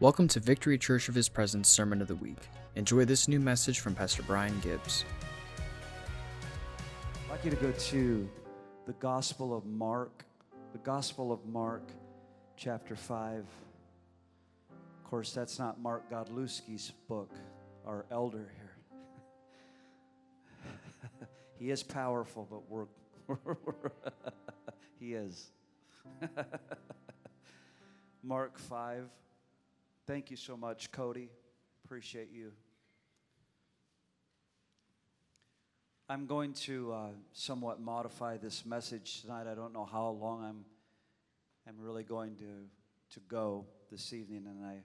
Welcome to Victory Church of His Presence Sermon of the Week. Enjoy this new message from Pastor Brian Gibbs. I'd like you to go to the Gospel of Mark, the Gospel of Mark, chapter 5. Of course, that's not Mark Godlewski's book, our elder here. he is powerful, but we're, he is. Mark 5. Thank you so much, Cody. Appreciate you. I'm going to uh, somewhat modify this message tonight. I don't know how long I'm, I'm really going to, to go this evening, and I,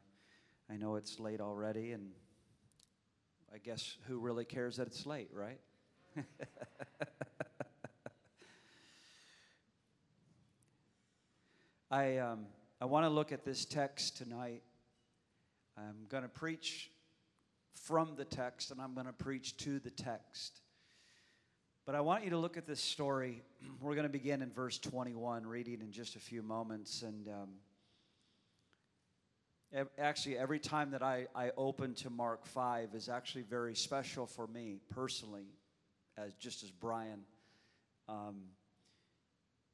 I know it's late already, and I guess who really cares that it's late, right? I, um, I want to look at this text tonight. I'm going to preach from the text and I'm going to preach to the text. But I want you to look at this story. We're going to begin in verse 21, reading in just a few moments. And um, actually, every time that I, I open to Mark 5 is actually very special for me personally, as just as Brian. Um,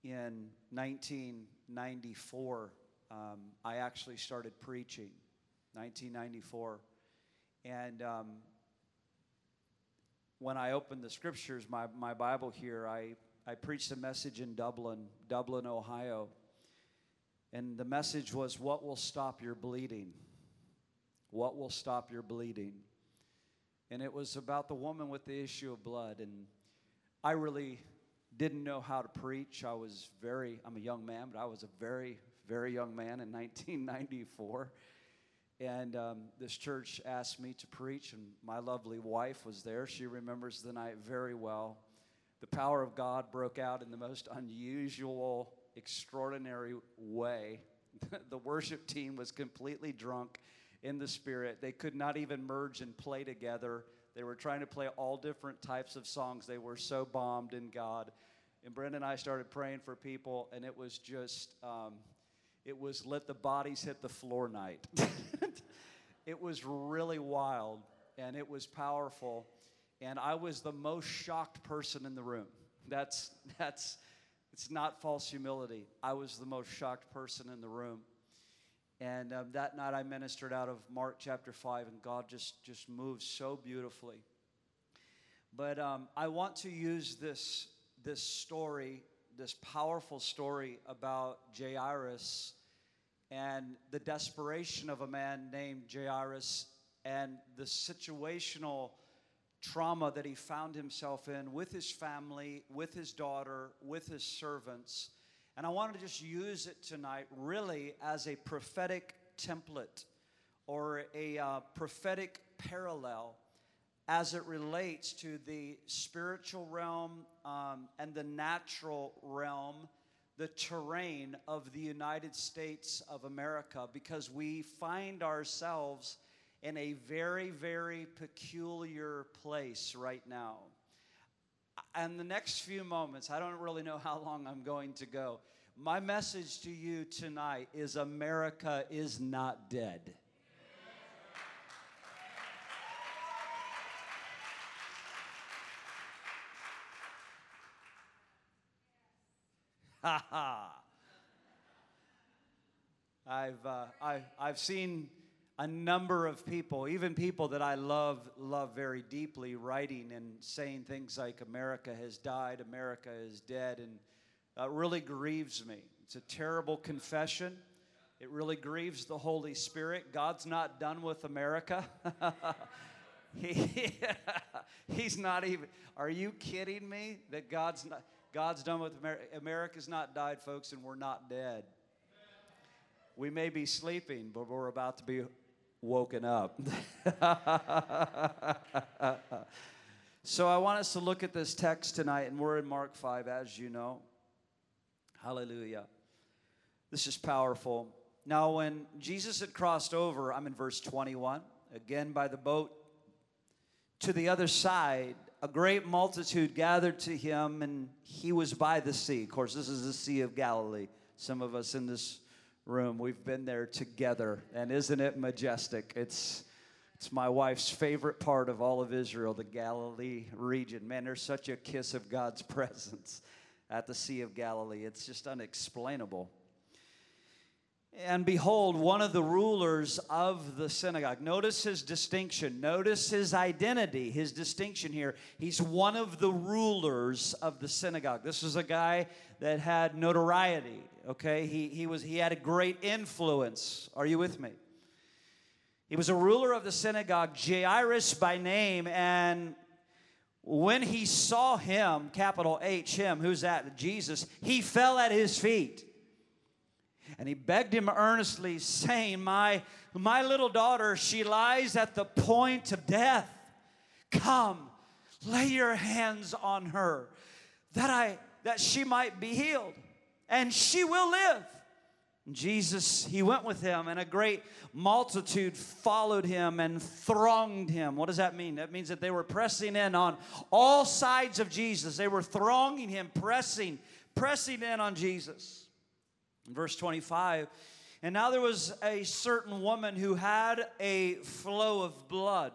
in 1994, um, I actually started preaching. 1994. And um, when I opened the scriptures, my, my Bible here, I, I preached a message in Dublin, Dublin, Ohio. And the message was, What will stop your bleeding? What will stop your bleeding? And it was about the woman with the issue of blood. And I really didn't know how to preach. I was very, I'm a young man, but I was a very, very young man in 1994. And um, this church asked me to preach, and my lovely wife was there. She remembers the night very well. The power of God broke out in the most unusual, extraordinary way. the worship team was completely drunk in the spirit. They could not even merge and play together. They were trying to play all different types of songs. They were so bombed in God. And Brenda and I started praying for people, and it was just, um, it was let the bodies hit the floor night. it was really wild and it was powerful. And I was the most shocked person in the room. That's, that's, it's not false humility. I was the most shocked person in the room. And um, that night I ministered out of Mark chapter 5, and God just, just moved so beautifully. But um, I want to use this, this story this powerful story about Jairus and the desperation of a man named Jairus and the situational trauma that he found himself in with his family, with his daughter, with his servants. And I wanted to just use it tonight really as a prophetic template or a uh, prophetic parallel as it relates to the spiritual realm um, and the natural realm, the terrain of the United States of America, because we find ourselves in a very, very peculiar place right now. And the next few moments, I don't really know how long I'm going to go. My message to you tonight is America is not dead. Ha ha. I've, uh, I, I've seen a number of people, even people that I love, love very deeply, writing and saying things like America has died, America is dead, and uh, really grieves me. It's a terrible confession. It really grieves the Holy Spirit. God's not done with America. he, he's not even, are you kidding me that God's not? God's done with America. America's not died, folks, and we're not dead. We may be sleeping, but we're about to be woken up. so I want us to look at this text tonight, and we're in Mark 5, as you know. Hallelujah. This is powerful. Now, when Jesus had crossed over, I'm in verse 21, again by the boat to the other side, a great multitude gathered to him, and he was by the sea. Of course, this is the Sea of Galilee. Some of us in this room. We've been there together, and isn't it majestic? It's it's my wife's favorite part of all of Israel, the Galilee region. Man, there's such a kiss of God's presence at the Sea of Galilee. It's just unexplainable. And behold, one of the rulers of the synagogue. Notice his distinction. Notice his identity, his distinction here. He's one of the rulers of the synagogue. This is a guy that had notoriety, okay? He, he, was, he had a great influence. Are you with me? He was a ruler of the synagogue, Jairus by name, and when he saw him, capital H, him, who's that? Jesus, he fell at his feet. And he begged him earnestly, saying, My, my little daughter, she lies at the point of death. Come, lay your hands on her, that I that she might be healed, and she will live. Jesus, he went with him, and a great multitude followed him and thronged him. What does that mean? That means that they were pressing in on all sides of Jesus. They were thronging him, pressing, pressing in on Jesus. Verse 25 And now there was a certain woman who had a flow of blood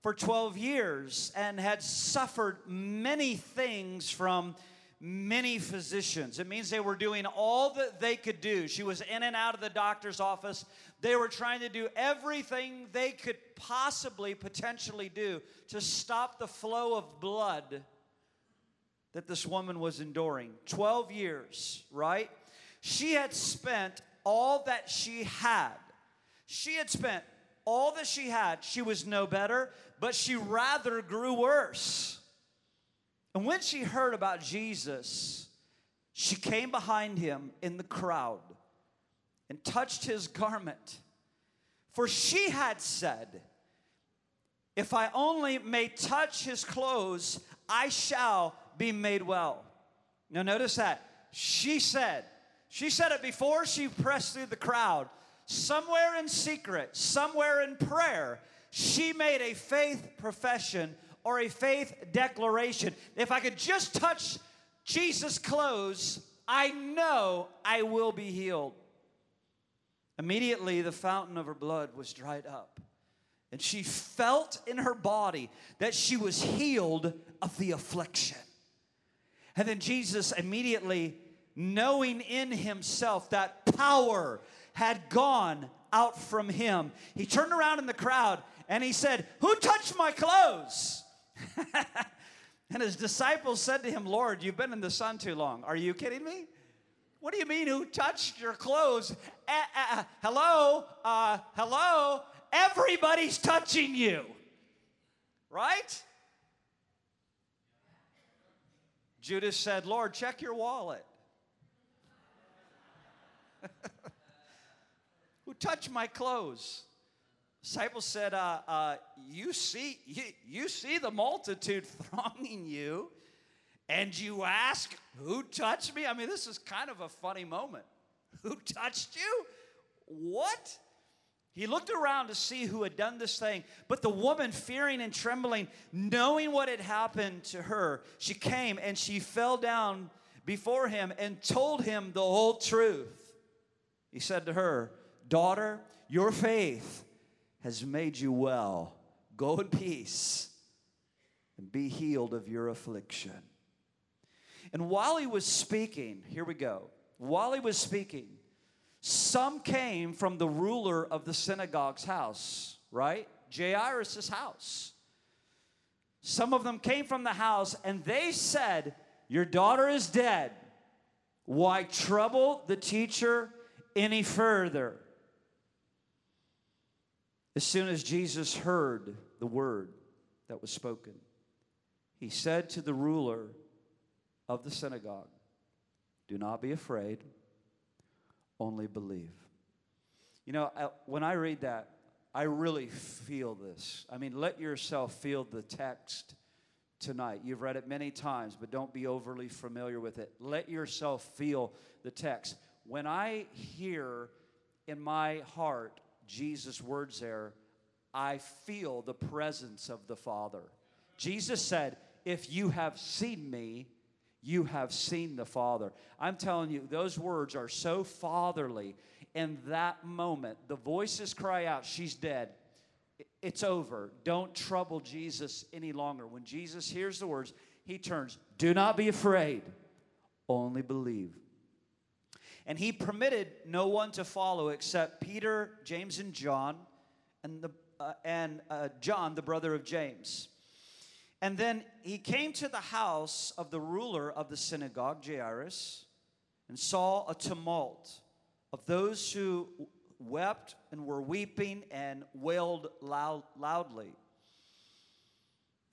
for 12 years and had suffered many things from many physicians. It means they were doing all that they could do. She was in and out of the doctor's office. They were trying to do everything they could possibly, potentially do to stop the flow of blood that this woman was enduring. 12 years, right? She had spent all that she had. She had spent all that she had. She was no better, but she rather grew worse. And when she heard about Jesus, she came behind him in the crowd and touched his garment. For she had said, If I only may touch his clothes, I shall be made well. Now, notice that. She said, she said it before she pressed through the crowd. Somewhere in secret, somewhere in prayer, she made a faith profession or a faith declaration. If I could just touch Jesus' clothes, I know I will be healed. Immediately, the fountain of her blood was dried up, and she felt in her body that she was healed of the affliction. And then Jesus immediately knowing in himself that power had gone out from him. He turned around in the crowd and he said, Who touched my clothes? and his disciples said to him, Lord, you've been in the sun too long. Are you kidding me? What do you mean, who touched your clothes? Uh, uh, hello? Uh, hello? Everybody's touching you. Right? Judas said, Lord, check your wallet. Touched my clothes? Disciples said, uh, uh, you, see, you, you see the multitude thronging you, and you ask, Who touched me? I mean, this is kind of a funny moment. Who touched you? What? He looked around to see who had done this thing, but the woman, fearing and trembling, knowing what had happened to her, she came and she fell down before him and told him the whole truth. He said to her, Daughter, your faith has made you well. Go in peace and be healed of your affliction. And while he was speaking, here we go. While he was speaking, some came from the ruler of the synagogue's house, right? Jairus' house. Some of them came from the house and they said, Your daughter is dead. Why trouble the teacher any further. As soon as Jesus heard the word that was spoken, he said to the ruler of the synagogue, Do not be afraid, only believe. You know, when I read that, I really feel this. I mean, let yourself feel the text tonight. You've read it many times, but don't be overly familiar with it. Let yourself feel the text. When I hear in my heart Jesus' words there, I feel the presence of the Father. Jesus said, If you have seen me, you have seen the Father. I'm telling you, those words are so fatherly. In that moment, the voices cry out, She's dead. It's over. Don't trouble Jesus any longer. When Jesus hears the words, he turns, Do not be afraid, only believe. And he permitted no one to follow except Peter, James, and John, and, the, uh, and uh, John, the brother of James. And then he came to the house of the ruler of the synagogue, Jairus, and saw a tumult of those who wept and were weeping and wailed loud, loudly.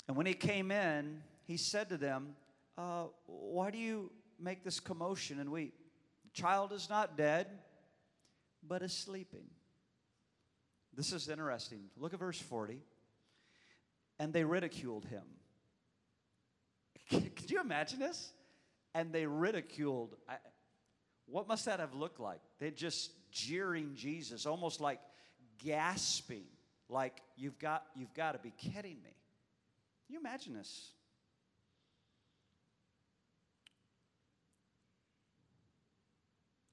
And when he came in, he said to them, uh, Why do you make this commotion and weep? Child is not dead, but is sleeping. This is interesting. Look at verse 40. And they ridiculed him. Could you imagine this? And they ridiculed. I, what must that have looked like? They're just jeering Jesus, almost like gasping, like you've got you've got to be kidding me. Can you imagine this?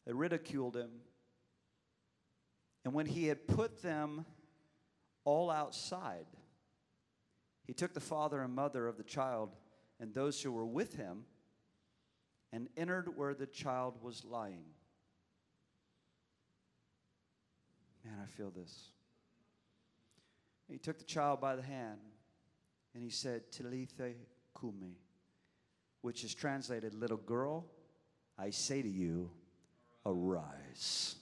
They ridiculed him. And when he had put them all outside, he took the father and mother of the child and those who were with him and entered where the child was lying. Man, I feel this. He took the child by the hand and he said, Talitha kumi, which is translated, Little girl, I say to you, arise.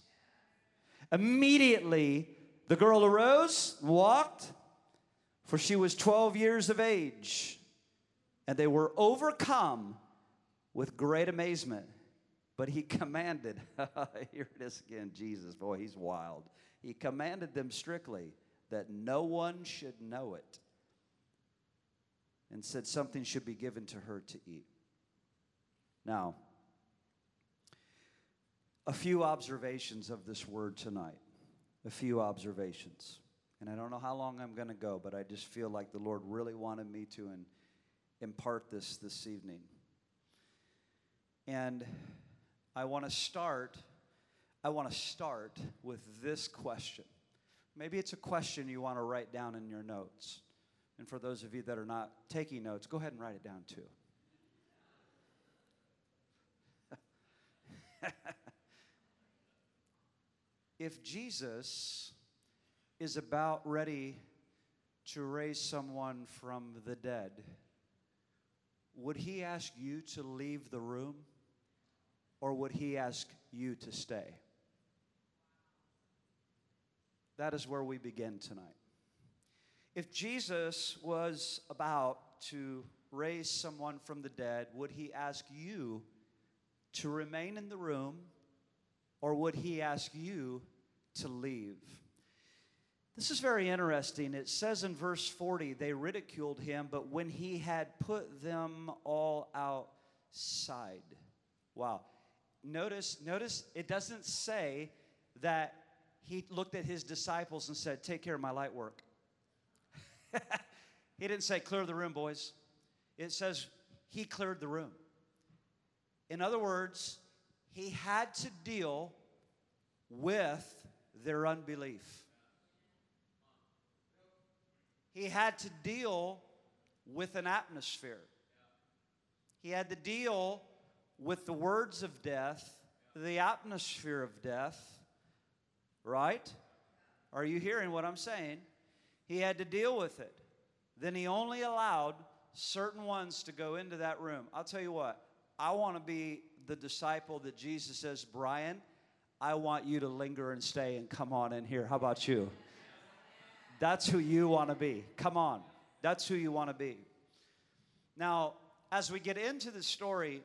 Immediately, the girl arose, walked, for she was 12 years of age, and they were overcome with great amazement. But he commanded, here it is again, Jesus, boy, he's wild. He commanded them strictly that no one should know it, and said something should be given to her to eat. Now, a few observations of this word tonight. A few observations. And I don't know how long I'm going to go, but I just feel like the Lord really wanted me to in, impart this this evening. And I want to start I want to start with this question. Maybe it's a question you want to write down in your notes. And for those of you that are not taking notes, go ahead and write it down too. if Jesus is about ready to raise someone from the dead, would he ask you to leave the room or would he ask you to stay? That is where we begin tonight. If Jesus was about to raise someone from the dead, would he ask you to remain in the room or would he ask you to leave. This is very interesting. It says in verse 40, they ridiculed him, but when he had put them all outside. Wow. Notice, notice it doesn't say that he looked at his disciples and said, Take care of my light work. he didn't say, Clear the room, boys. It says he cleared the room. In other words, he had to deal with their unbelief. He had to deal with an atmosphere. He had to deal with the words of death, the atmosphere of death, right? Are you hearing what I'm saying? He had to deal with it. Then he only allowed certain ones to go into that room. I'll tell you what, I want to be the disciple that Jesus says, Brian, I want you to linger and stay and come on in here. How about you? That's who you want to be. Come on. That's who you want to be. Now, as we get into the story,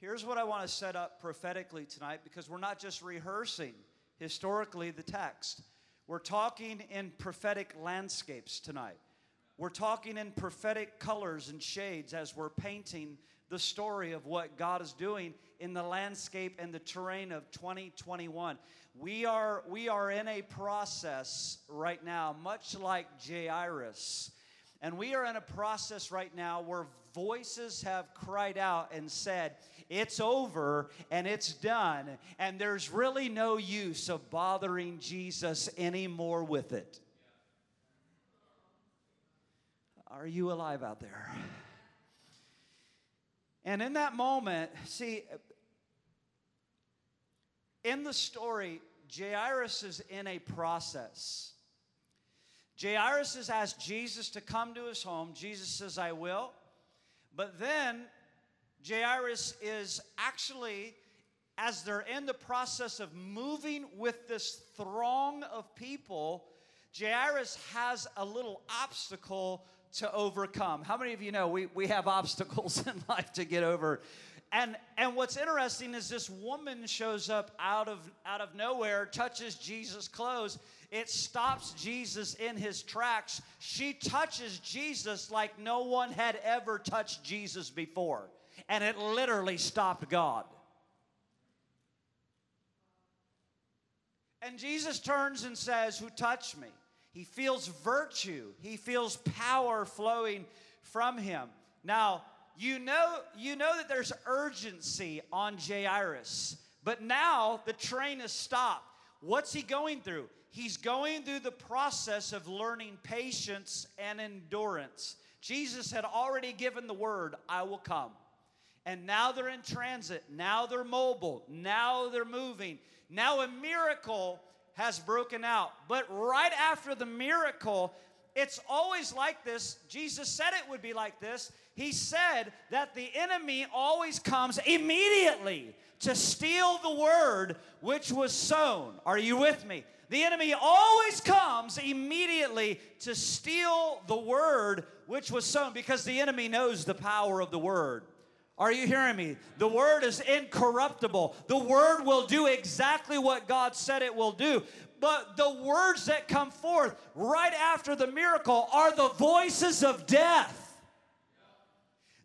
here's what I want to set up prophetically tonight because we're not just rehearsing historically the text. We're talking in prophetic landscapes tonight. We're talking in prophetic colors and shades as we're painting the story of what God is doing in the landscape and the terrain of 2021. We are, we are in a process right now, much like Jairus. And we are in a process right now where voices have cried out and said, it's over and it's done, and there's really no use of bothering Jesus anymore with it. Are you alive out there? And in that moment, see, in the story, Jairus is in a process. Jairus has asked Jesus to come to his home. Jesus says, I will. But then Jairus is actually, as they're in the process of moving with this throng of people, Jairus has a little obstacle to overcome. How many of you know we, we have obstacles in life to get over? And, and what's interesting is this woman shows up out of, out of nowhere, touches Jesus' clothes. It stops Jesus in his tracks. She touches Jesus like no one had ever touched Jesus before. And it literally stopped God. And Jesus turns and says, Who touched me? He feels virtue, he feels power flowing from him. Now, you know, you know that there's urgency on Jairus, but now the train has stopped. What's he going through? He's going through the process of learning patience and endurance. Jesus had already given the word, I will come. And now they're in transit. Now they're mobile. Now they're moving. Now a miracle has broken out. But right after the miracle, it's always like this. Jesus said it would be like this. He said that the enemy always comes immediately to steal the word which was sown. Are you with me? The enemy always comes immediately to steal the word which was sown because the enemy knows the power of the word. Are you hearing me? The word is incorruptible. The word will do exactly what God said it will do. But the words that come forth right after the miracle are the voices of death.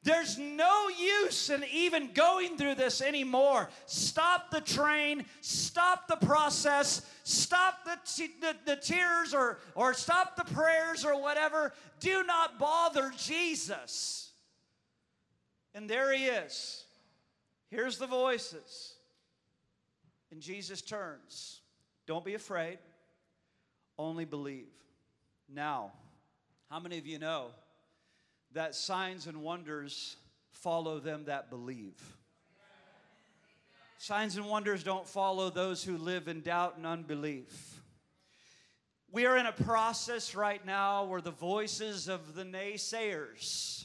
There's no use in even going through this anymore. Stop the train, stop the process, stop the, t- the, the, tears or, or stop the prayers or whatever. Do not bother Jesus. And there he is. Here's the voices. And Jesus turns. Don't be afraid, only believe. Now, how many of you know that signs and wonders follow them that believe? Signs and wonders don't follow those who live in doubt and unbelief. We are in a process right now where the voices of the naysayers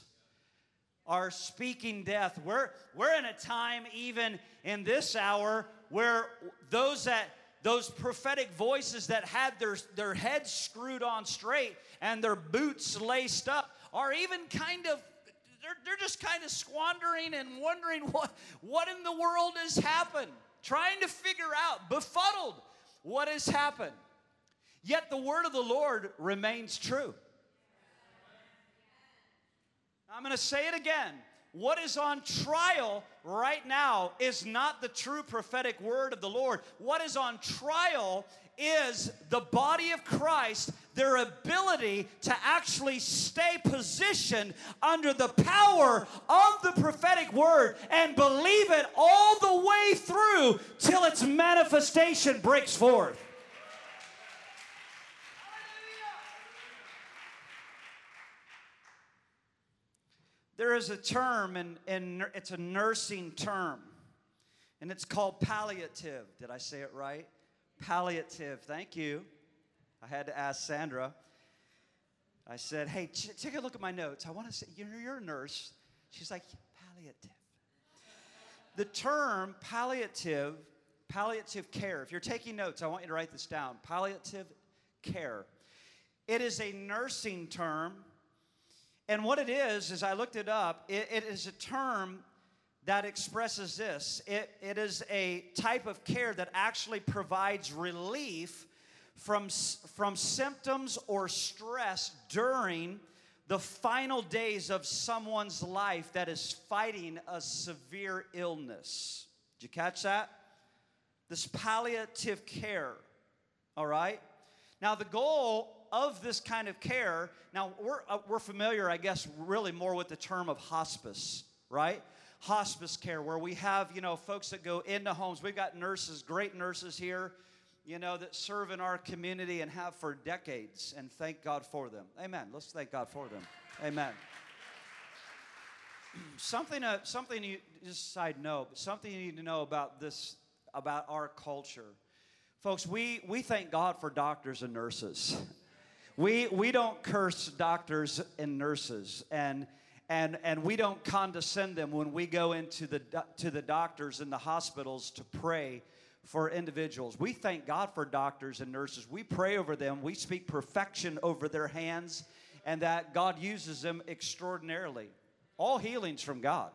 are speaking death. We're, we're in a time, even in this hour, where those that those prophetic voices that had their, their heads screwed on straight and their boots laced up are even kind of they're, they're just kind of squandering and wondering what, what in the world has happened? Trying to figure out befuddled what has happened? Yet the word of the lord remains true I'm going to say it again. What is on trial right now is not the true prophetic word of the Lord. What is on trial is the body of Christ, their ability to actually stay positioned under the power of the prophetic word and believe it all the way through till its manifestation breaks forth. There is a term, and, it's a nursing term, and it's called palliative. Did I say it right? Palliative. Thank you. I had to ask Sandra. I said, hey, take a look at my notes. I want to say, you're, you're a nurse. She's like, palliative. The term palliative, palliative care, if you're taking notes, I want you to write this down. Palliative care. It is a nursing term and what it is, is I looked it up, it, it is a term that expresses this it, it is a type of care that actually provides relief from, from symptoms or stress during the final days of someone's life that is fighting a severe illness. Did you catch that? This palliative care, all right? Now, the goal of this kind of care, now we're, uh, we're familiar, I guess, really more with the term of hospice, right? hospice care where we have, you know, folks that go into homes. We've got nurses, great nurses here, you know, that serve in our community and have for decades, and thank God for them. Amen. Let's thank God for them. Amen. something, uh, something you, just side note, something you need to know about this, about our culture. Folks, we, we thank God for doctors and nurses. We, we don't curse doctors and nurses, and, and, and we don't condescend them when we go into the, to the doctors and the hospitals to pray for individuals. We thank God for doctors and nurses. We pray over them, we speak perfection over their hands, and that God uses them extraordinarily. All healings from God.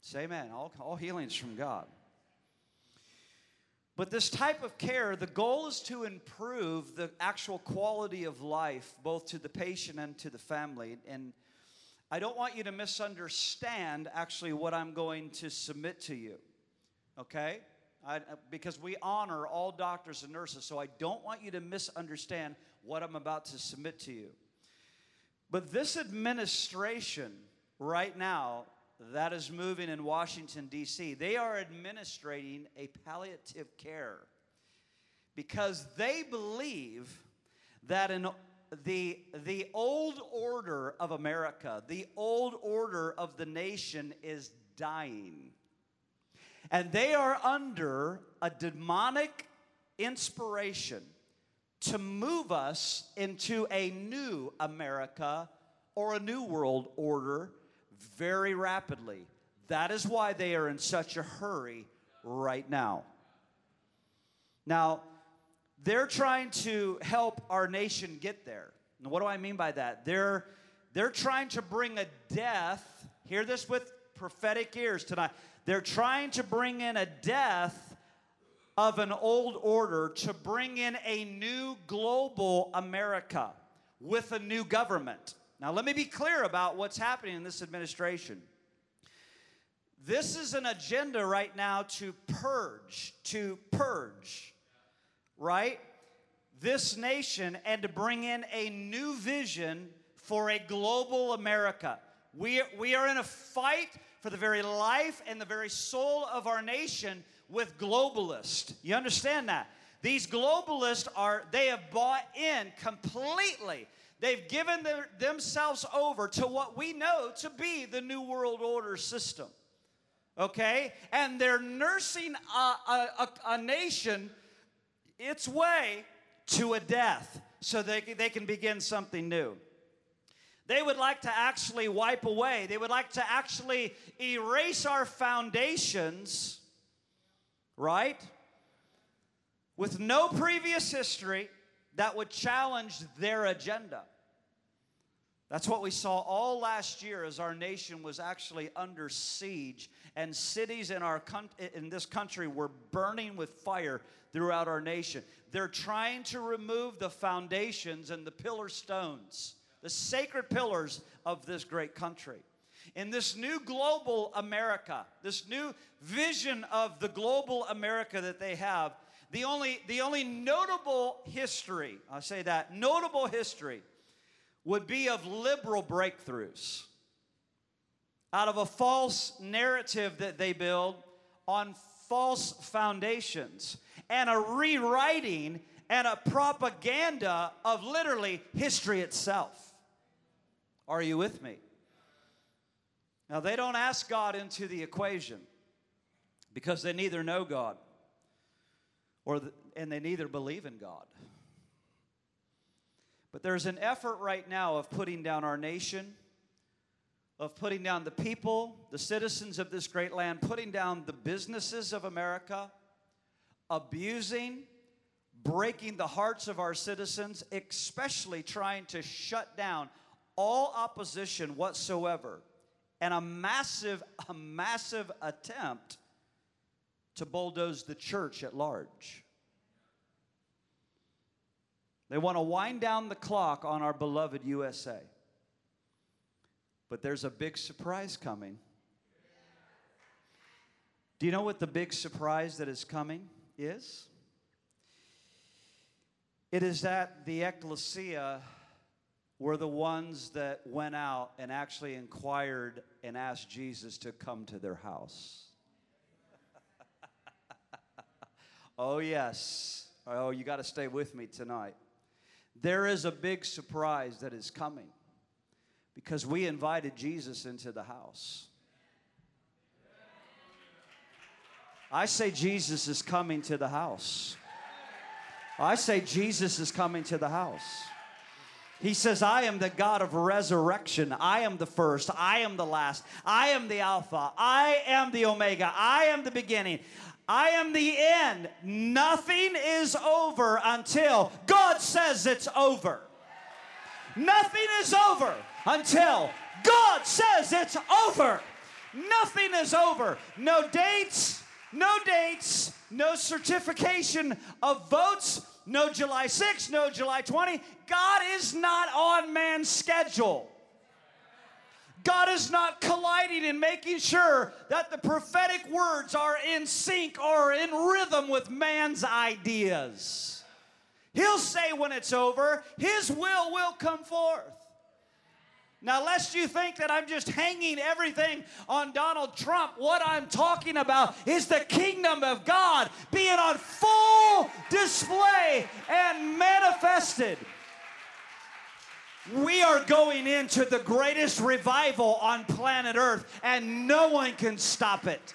Say amen. All, all healings from God. But this type of care, the goal is to improve the actual quality of life, both to the patient and to the family. And I don't want you to misunderstand actually what I'm going to submit to you, okay? I, because we honor all doctors and nurses, so I don't want you to misunderstand what I'm about to submit to you. But this administration right now that is moving in Washington, D.C., they are administrating a palliative care because they believe that in the, the old order of America, the old order of the nation is dying. And they are under a demonic inspiration to move us into a new America or a new world order very rapidly. That is why they are in such a hurry right now. Now, they're trying to help our nation get there. And what do I mean by that? They're, they're trying to bring a death, hear this with prophetic ears tonight. They're trying to bring in a death of an old order to bring in a new global America with a new government. Now, let me be clear about what's happening in this administration. This is an agenda right now to purge, to purge, right? This nation and to bring in a new vision for a global America. We, we are in a fight for the very life and the very soul of our nation with globalists. You understand that? These globalists are, they have bought in completely They've given their, themselves over to what we know to be the New World Order system. Okay? And they're nursing a, a, a nation its way to a death so they, they can begin something new. They would like to actually wipe away, they would like to actually erase our foundations, right? With no previous history that would challenge their agenda. That's what we saw all last year as our nation was actually under siege and cities in our in this country were burning with fire throughout our nation. They're trying to remove the foundations and the pillar stones, the sacred pillars of this great country. In this new global America, this new vision of the global America that they have, the only, the only notable history, I say that, notable history would be of liberal breakthroughs out of a false narrative that they build on false foundations and a rewriting and a propaganda of literally history itself. Are you with me? Now, they don't ask God into the equation because they neither know God or the, and they neither believe in God. But there's an effort right now of putting down our nation, of putting down the people, the citizens of this great land, putting down the businesses of America, abusing, breaking the hearts of our citizens, especially trying to shut down all opposition whatsoever, and a massive, a massive attempt to bulldoze the church at large. They want to wind down the clock on our beloved USA. But there's a big surprise coming. Do you know what the big surprise that is coming is? It is that the ecclesia were the ones that went out and actually inquired and asked Jesus to come to their house. Oh, yes. Oh, you got to stay with me tonight. There is a big surprise that is coming because we invited Jesus into the house. I say Jesus is coming to the house. I say Jesus is coming to the house. He says, I am the God of resurrection. I am the first. I am the last. I am the Alpha. I am the Omega. I am the beginning. I am the end. Nothing is over until God says it's over. Nothing is over until God says it's over. Nothing is over. No dates, no dates, no certification of votes, no July 6, no July 20. God is not on man's schedule. God is not colliding and making sure that the prophetic words are in sync or in rhythm with man's ideas. He'll say when it's over, His will will come forth. Now, lest you think that I'm just hanging everything on Donald Trump, what I'm talking about is the kingdom of God being on full display and manifested. We are going into the greatest revival on planet Earth, and no one can stop it.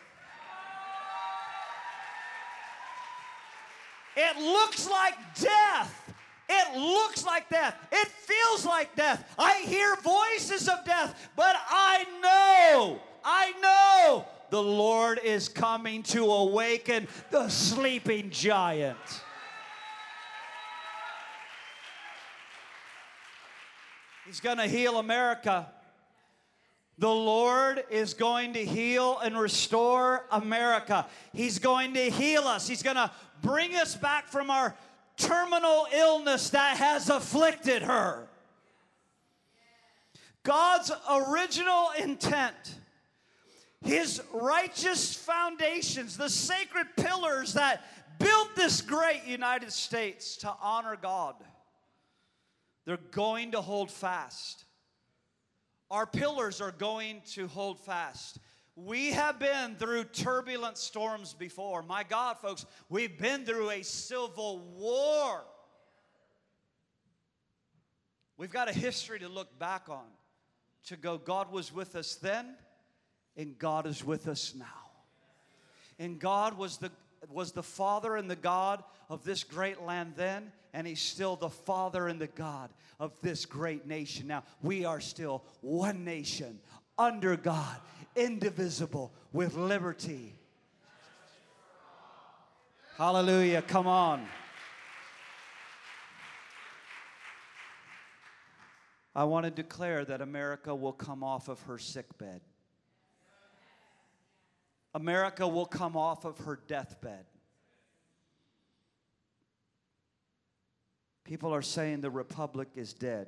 It looks like death. It looks like death. It feels like death. I hear voices of death, but I know, I know the Lord is coming to awaken the sleeping giant. He's going to heal America. The Lord is going to heal and restore America. He's going to heal us. He's going to bring us back from our terminal illness that has afflicted her. God's original intent, His righteous foundations, the sacred pillars that built this great United States to honor God, they're going to hold fast. Our pillars are going to hold fast. We have been through turbulent storms before. My God, folks, we've been through a civil war. We've got a history to look back on to go, God was with us then, and God is with us now. And God was the, was the Father and the God of this great land then, and He's still the Father and the God of this great nation. Now, we are still one nation under God indivisible, with liberty. Hallelujah. Come on. I want to declare that America will come off of her sick bed. America will come off of her deathbed. People are saying the republic is dead.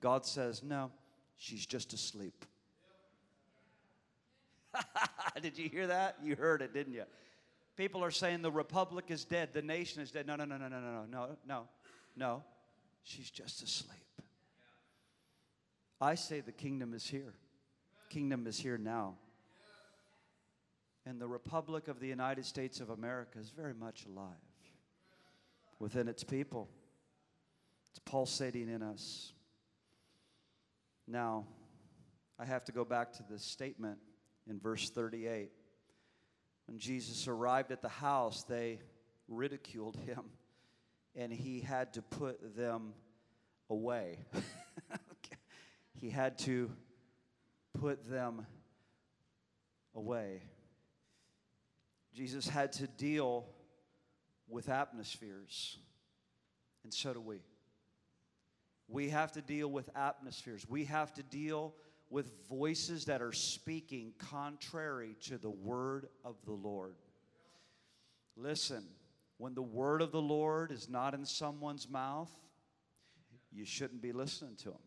God says, no, she's just asleep. Did you hear that? You heard it, didn't you? People are saying the republic is dead, the nation is dead. No, no, no, no, no, no, no, no, no. She's just asleep. I say the kingdom is here. Kingdom is here now. And the Republic of the United States of America is very much alive within its people. It's pulsating in us. Now, I have to go back to this statement in verse 38. When Jesus arrived at the house, they ridiculed him and he had to put them away. he had to put them away. Jesus had to deal with atmospheres, and so do we. We have to deal with atmospheres. We have to deal with voices that are speaking contrary to the word of the Lord. Listen, when the word of the Lord is not in someone's mouth, you shouldn't be listening to them.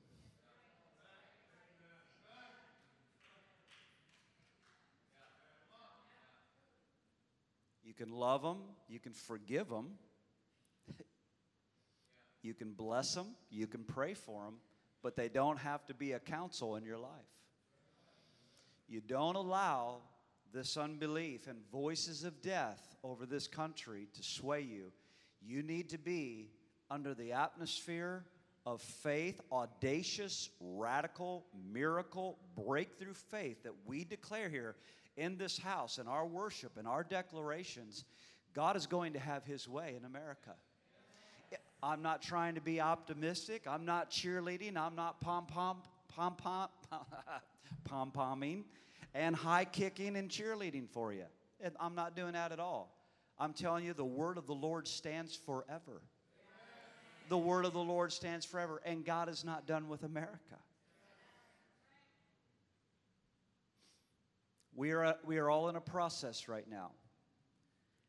You can love them, you can forgive them, you can bless them, you can pray for them, but they don't have to be a counsel in your life. You don't allow this unbelief and voices of death over this country to sway you. You need to be under the atmosphere of faith, audacious, radical, miracle, breakthrough faith that we declare here in this house, in our worship, in our declarations. God is going to have His way in America. I'm not trying to be optimistic. I'm not cheerleading. I'm not pom pom pom pom pom pomming and high kicking and cheerleading for you. And I'm not doing that at all. I'm telling you, the word of the Lord stands forever. The word of the Lord stands forever, and God is not done with America. We are, we are all in a process right now.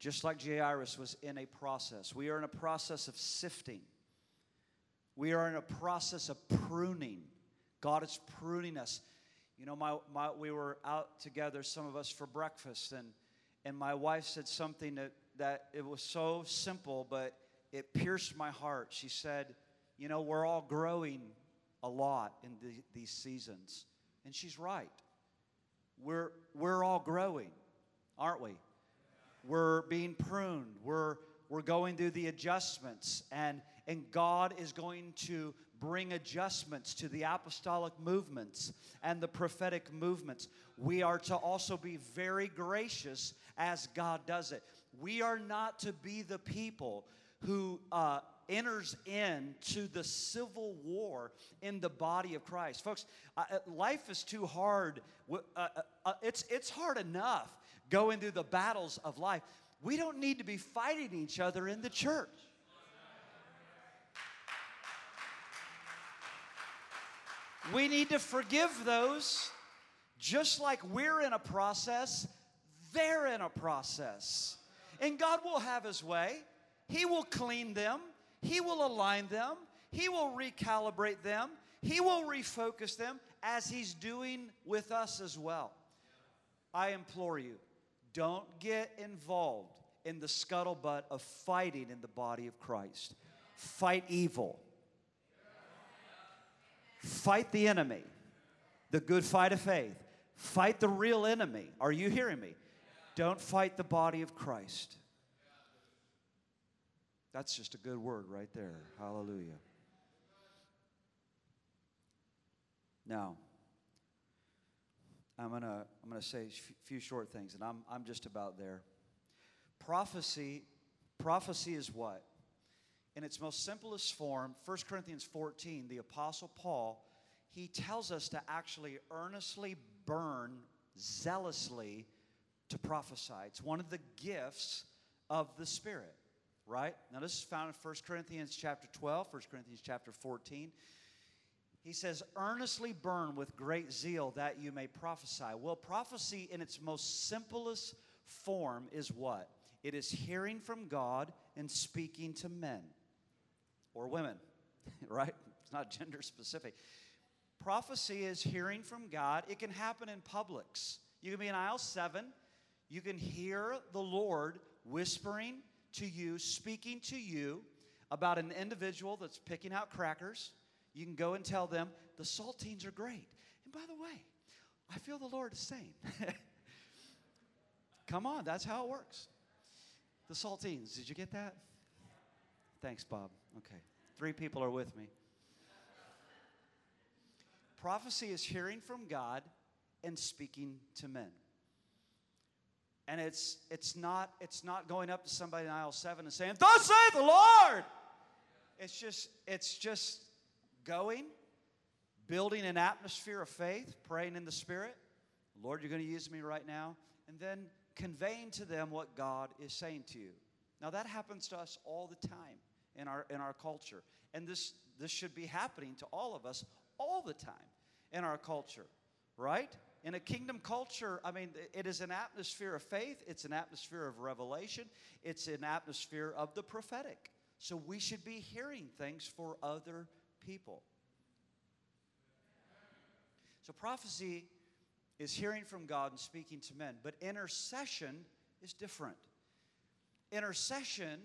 Just like Jairus was in a process. We are in a process of sifting. We are in a process of pruning. God is pruning us. You know, my, my, we were out together, some of us, for breakfast, and, and my wife said something that, that it was so simple, but it pierced my heart. She said, You know, we're all growing a lot in the, these seasons. And she's right. We're, we're all growing, aren't we? We're being pruned. We're, we're going through the adjustments. And, and God is going to bring adjustments to the apostolic movements and the prophetic movements. We are to also be very gracious as God does it. We are not to be the people who uh, enters into the civil war in the body of Christ. Folks, uh, life is too hard. Uh, uh, uh, it's, it's hard enough going through the battles of life. We don't need to be fighting each other in the church. We need to forgive those just like we're in a process, they're in a process. And God will have His way. He will clean them, He will align them, He will recalibrate them, He will refocus them as He's doing with us as well. I implore you, don't get involved in the scuttlebutt of fighting in the body of Christ. Fight evil. Fight the enemy, the good fight of faith. Fight the real enemy. Are you hearing me? Don't fight the body of Christ. That's just a good word right there. Hallelujah. Now, I'm going to I'm gonna say a few short things, and I'm, I'm just about there. Prophecy, prophecy is what? In its most simplest form, 1 Corinthians 14, the Apostle Paul, he tells us to actually earnestly burn zealously to prophesy. It's one of the gifts of the Spirit right? Now this is found in 1 Corinthians chapter 12, 1 Corinthians chapter 14. He says, earnestly burn with great zeal that you may prophesy. Well, prophecy in its most simplest form is what? It is hearing from God and speaking to men or women, right? It's not gender specific. Prophecy is hearing from God. It can happen in publics. You can be in aisle seven. You can hear the Lord whispering to you, speaking to you about an individual that's picking out crackers. You can go and tell them, the saltines are great. And by the way, I feel the Lord is saying, come on, that's how it works. The saltines, did you get that? Thanks, Bob. Okay. Three people are with me. Prophecy is hearing from God and speaking to men. And it's, it's, not, it's not going up to somebody in aisle seven and saying, Thus saith the Lord. It's just, it's just going, building an atmosphere of faith, praying in the Spirit. Lord, you're going to use me right now. And then conveying to them what God is saying to you. Now, that happens to us all the time in our, in our culture. And this, this should be happening to all of us all the time in our culture, right? In a kingdom culture, I mean, it is an atmosphere of faith, it's an atmosphere of revelation, it's an atmosphere of the prophetic. So we should be hearing things for other people. So prophecy is hearing from God and speaking to men, but intercession is different. Intercession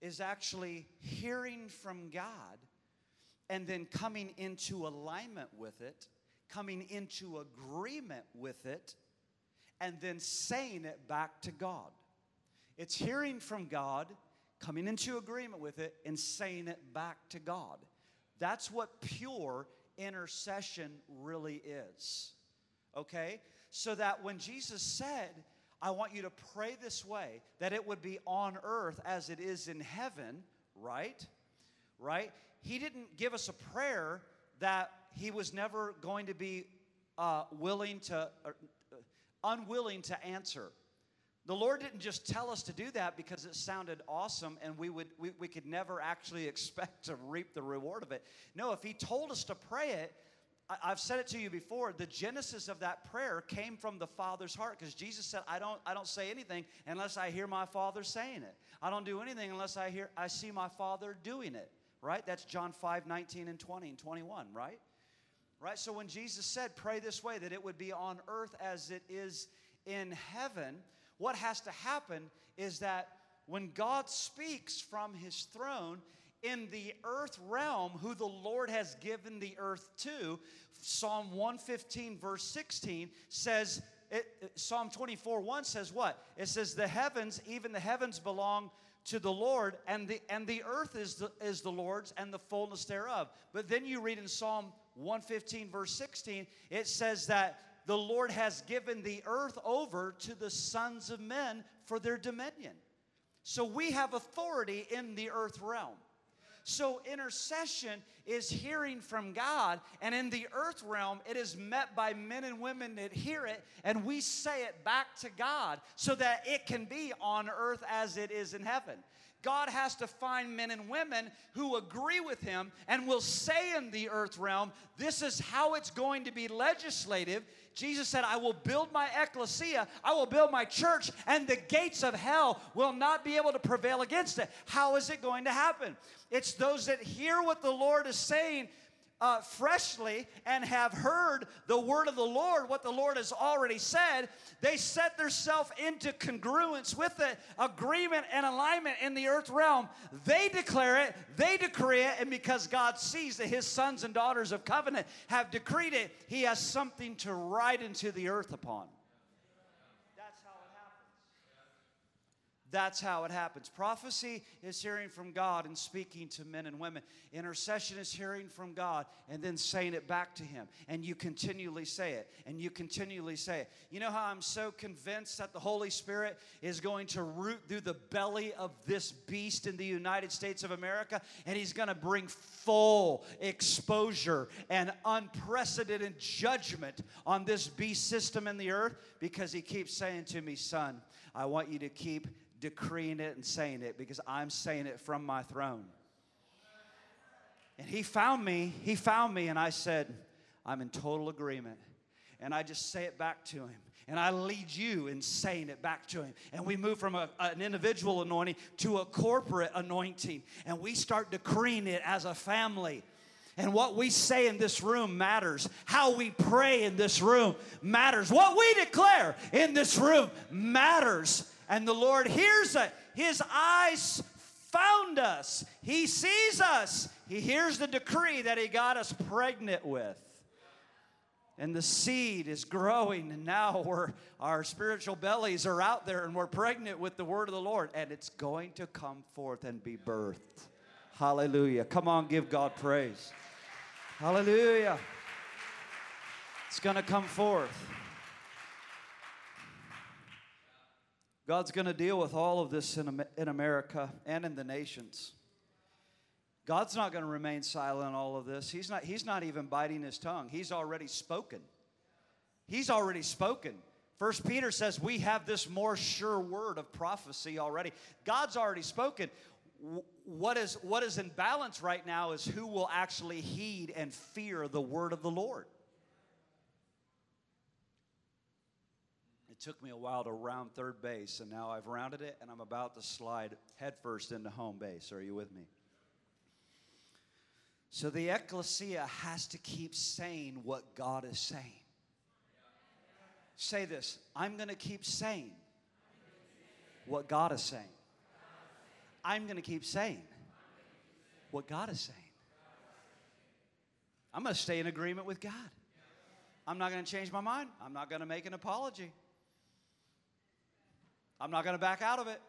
is actually hearing from God and then coming into alignment with it, coming into agreement with it, and then saying it back to God. It's hearing from God, coming into agreement with it, and saying it back to God. That's what pure intercession really is. Okay? So that when Jesus said, I want you to pray this way, that it would be on earth as it is in heaven, right? Right? He didn't give us a prayer that he was never going to be uh, willing to, uh, unwilling to answer. The Lord didn't just tell us to do that because it sounded awesome and we, would, we, we could never actually expect to reap the reward of it. No, if He told us to pray it, I've said it to you before. The genesis of that prayer came from the Father's heart because Jesus said, I don't, I don't say anything unless I hear my Father saying it. I don't do anything unless I hear I see my Father doing it. Right? That's John 5, 19 and 20 and 21, right? Right? So when Jesus said, pray this way, that it would be on earth as it is in heaven, what has to happen is that when God speaks from his throne, in the earth realm who the Lord has given the earth to. Psalm 115, verse 16 says, it, Psalm 24, 1 says what? It says, The heavens, even the heavens belong to the Lord, and the, and the earth is the, is the Lord's and the fullness thereof. But then you read in Psalm 115, verse 16, it says that the Lord has given the earth over to the sons of men for their dominion. So we have authority in the earth realm. So, intercession is hearing from God, and in the earth realm, it is met by men and women that hear it, and we say it back to God so that it can be on earth as it is in heaven. God has to find men and women who agree with him and will say in the earth realm, This is how it's going to be legislative. Jesus said, I will build my ecclesia, I will build my church, and the gates of hell will not be able to prevail against it. How is it going to happen? It's those that hear what the Lord is saying uh, freshly and have heard the word of the Lord, what the Lord has already said, they set themselves into congruence with it, agreement and alignment in the earth realm. They declare it, they decree it, and because God sees that his sons and daughters of covenant have decreed it, he has something to write into the earth upon. That's how it happens. Prophecy is hearing from God and speaking to men and women. Intercession is hearing from God and then saying it back to Him. And you continually say it, and you continually say it. You know how I'm so convinced that the Holy Spirit is going to root through the belly of this beast in the United States of America, and He's going to bring full exposure and unprecedented judgment on this beast system in the earth because He keeps saying to me, Son, I want you to keep decreeing it and saying it because I'm saying it from my throne. And he found me, he found me, and I said, I'm in total agreement. And I just say it back to him. And I lead you in saying it back to him. And we move from a, an individual anointing to a corporate anointing. And we start decreeing it as a family. And what we say in this room matters. How we pray in this room matters. What we declare in this room matters and the Lord hears it. His eyes found us, He sees us, He hears the decree that He got us pregnant with. And the seed is growing, and now we're, our spiritual bellies are out there, and we're pregnant with the word of the Lord, and it's going to come forth and be birthed. Hallelujah. Come on, give God praise. Hallelujah. It's going to come forth. God's going to deal with all of this in, in America and in the nations. God's not going to remain silent on all of this. He's not, he's not even biting his tongue. He's already spoken. He's already spoken. First Peter says we have this more sure word of prophecy already. God's already spoken. What is, what is in balance right now is who will actually heed and fear the word of the Lord. Took me a while to round third base, and now I've rounded it, and I'm about to slide headfirst into home base. Are you with me? So the ecclesia has to keep saying what God is saying. Say this I'm going to keep saying what God is saying. I'm going to keep saying what God is saying. I'm going to stay in agreement with God. I'm not going to change my mind. I'm not going to make an apology. I'm not going to back out of it.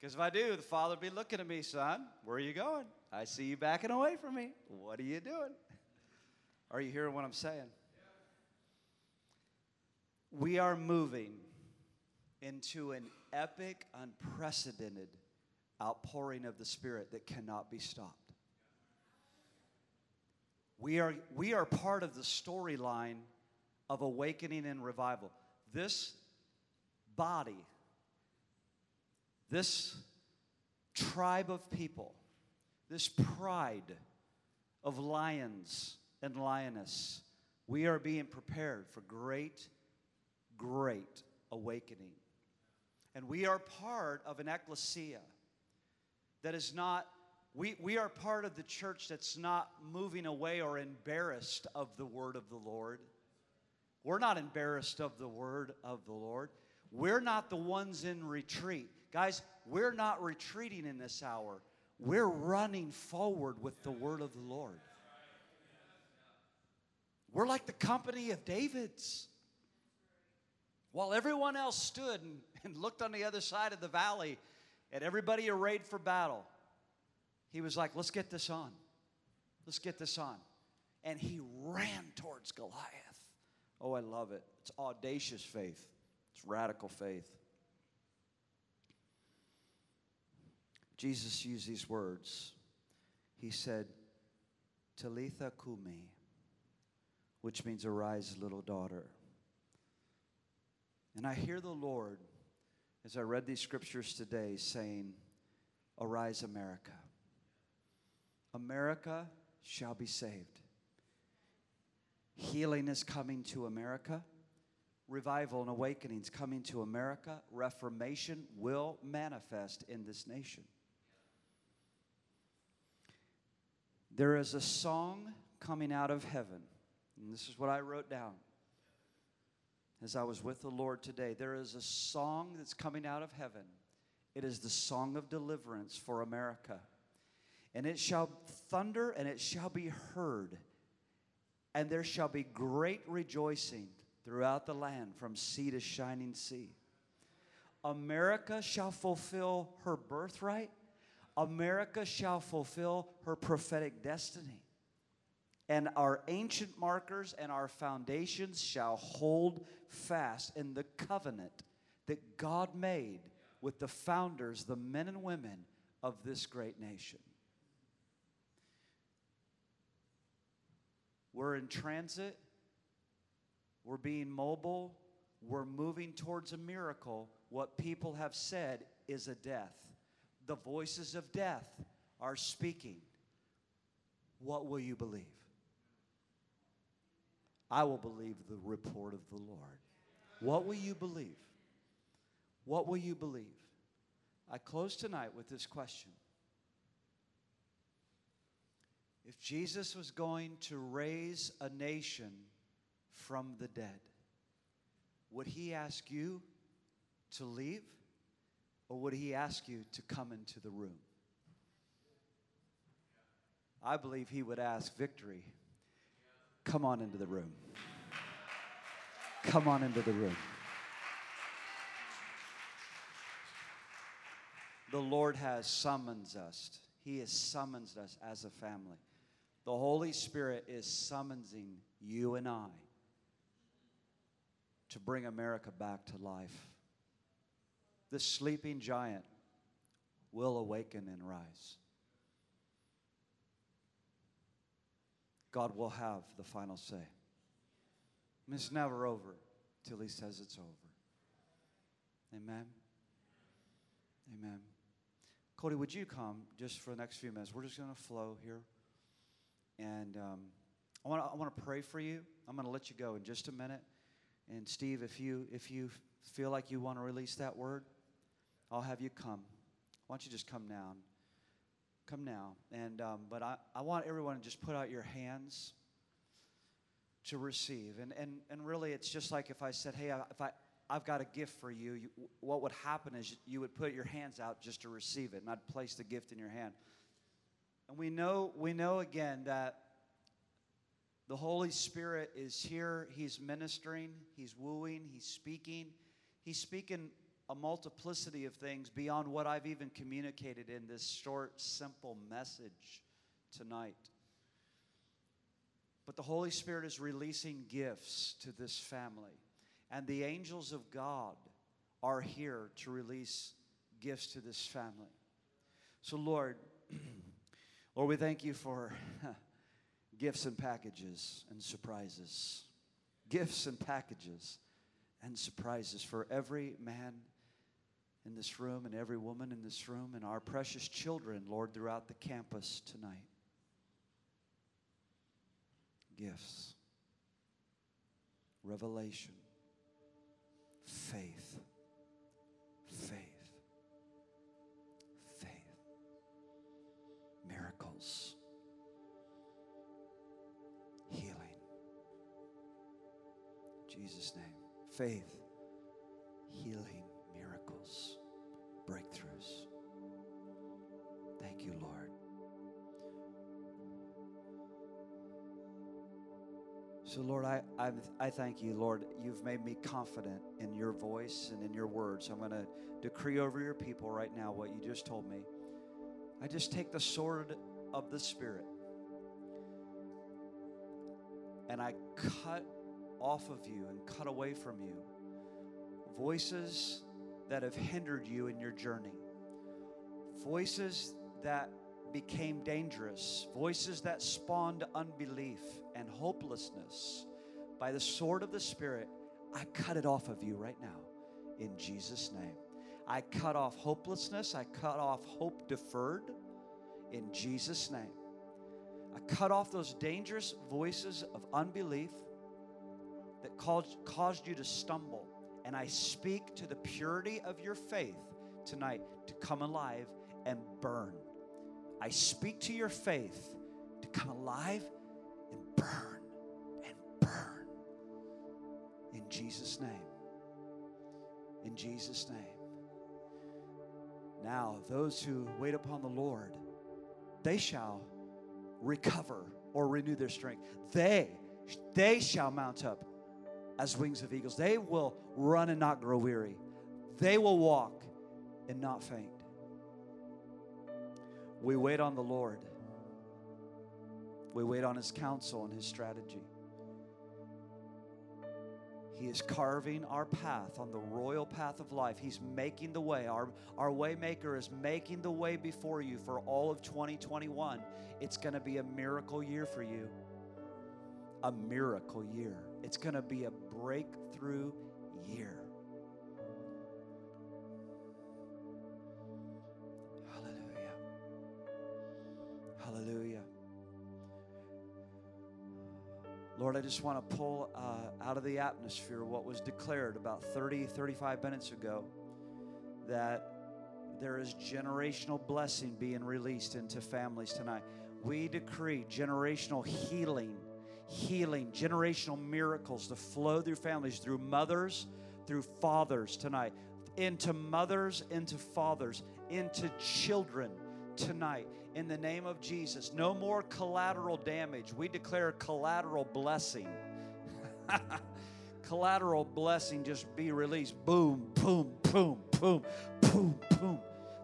Because if I do, the Father be looking at me, son, where are you going? I see you backing away from me. What are you doing? Are you hearing what I'm saying? We are moving into an epic, unprecedented outpouring of the Spirit that cannot be stopped. We are, we are part of the storyline of awakening and revival. This body, this tribe of people, this pride of lions and lioness, we are being prepared for great, great awakening. And we are part of an ecclesia that is not, we, we are part of the church that's not moving away or embarrassed of the word of the Lord. We're not embarrassed of the word of the Lord. We're not the ones in retreat. Guys, we're not retreating in this hour. We're running forward with the word of the Lord. We're like the company of David's. While everyone else stood and, and looked on the other side of the valley at everybody arrayed for battle, he was like, let's get this on. Let's get this on. And he ran towards Goliath. Oh, I love it. It's audacious faith, it's radical faith. Jesus used these words. He said, Talitha Kumi, which means arise, little daughter. And I hear the Lord, as I read these scriptures today, saying, Arise, America. America shall be saved. Healing is coming to America. Revival and awakening is coming to America. Reformation will manifest in this nation. There is a song coming out of heaven, and this is what I wrote down as I was with the Lord today. There is a song that's coming out of heaven. It is the song of deliverance for America. And it shall thunder and it shall be heard, and there shall be great rejoicing throughout the land from sea to shining sea. America shall fulfill her birthright. America shall fulfill her prophetic destiny and our ancient markers and our foundations shall hold fast in the covenant that God made with the founders, the men and women of this great nation. We're in transit, we're being mobile, we're moving towards a miracle. What people have said is a death. The voices of death are speaking. What will you believe? I will believe the report of the Lord. What will you believe? What will you believe? I close tonight with this question. If Jesus was going to raise a nation from the dead, would he ask you to leave or would he ask you to come into the room? I believe he would ask victory Come on into the room. Come on into the room. The Lord has summoned us. He has summoned us as a family. The Holy Spirit is summoning you and I to bring America back to life. The sleeping giant will awaken and rise. God will have the final say. And it's never over till He says it's over. Amen. Amen. Cody, would you come just for the next few minutes? We're just going to flow here. And um, I want to I want to pray for you. I'm going to let you go in just a minute. And Steve, if you if you feel like you want to release that word, I'll have you come. Why don't you just come now? Come now. And um, but I, I want everyone to just put out your hands to receive. And and and really, it's just like if I said, hey, if I I've got a gift for you, you what would happen is you would put your hands out just to receive it, and I'd place the gift in your hand. And we know we know again that The Holy Spirit is here. He's ministering, He's wooing, He's speaking. He's speaking a multiplicity of things beyond what I've even communicated in this short, simple message tonight. But the Holy Spirit is releasing gifts to this family. And the angels of God are here to release gifts to this family. So, Lord, Lord, we thank you for gifts and packages and surprises. Gifts and packages and surprises for every man in this room and every woman in this room and our precious children, Lord, throughout the campus tonight. Gifts, revelation, faith, faith, faith, miracles, healing. In Jesus' name, faith, healing, So, Lord, I, I, I thank you, Lord. You've made me confident in your voice and in your words. I'm going to decree over your people right now what you just told me. I just take the sword of the Spirit and I cut off of you and cut away from you voices that have hindered you in your journey, voices that became dangerous, voices that spawned unbelief and hopelessness. By the sword of the Spirit, I cut it off of you right now in Jesus' name. I cut off hopelessness, I cut off hope deferred in Jesus' name. I cut off those dangerous voices of unbelief that caused, caused you to stumble. And I speak to the purity of your faith tonight to come alive and burn. I speak to your faith to come alive burn and burn. In Jesus' name. In Jesus' name. Now, those who wait upon the Lord, they shall recover or renew their strength. They, they shall mount up as wings of eagles. They will run and not grow weary. They will walk and not faint. We wait on the Lord. We wait on His counsel and His strategy. He is carving our path on the royal path of life. He's making the way. Our, our waymaker is making the way before you for all of 2021. It's going to be a miracle year for you. A miracle year. It's going to be a breakthrough year. Hallelujah. Hallelujah. Lord, I just want to pull uh, out of the atmosphere what was declared about 30, 35 minutes ago that there is generational blessing being released into families tonight. We decree generational healing, healing, generational miracles to flow through families, through mothers, through fathers tonight, into mothers, into fathers, into children tonight in the name of Jesus. No more collateral damage. We declare collateral blessing. collateral blessing just be released. Boom, boom, boom, boom, boom, boom.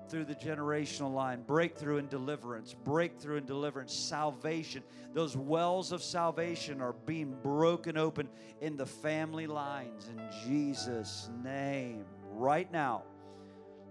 Through the generational line, breakthrough and deliverance, breakthrough and deliverance, salvation. Those wells of salvation are being broken open in the family lines in Jesus' name. Right now,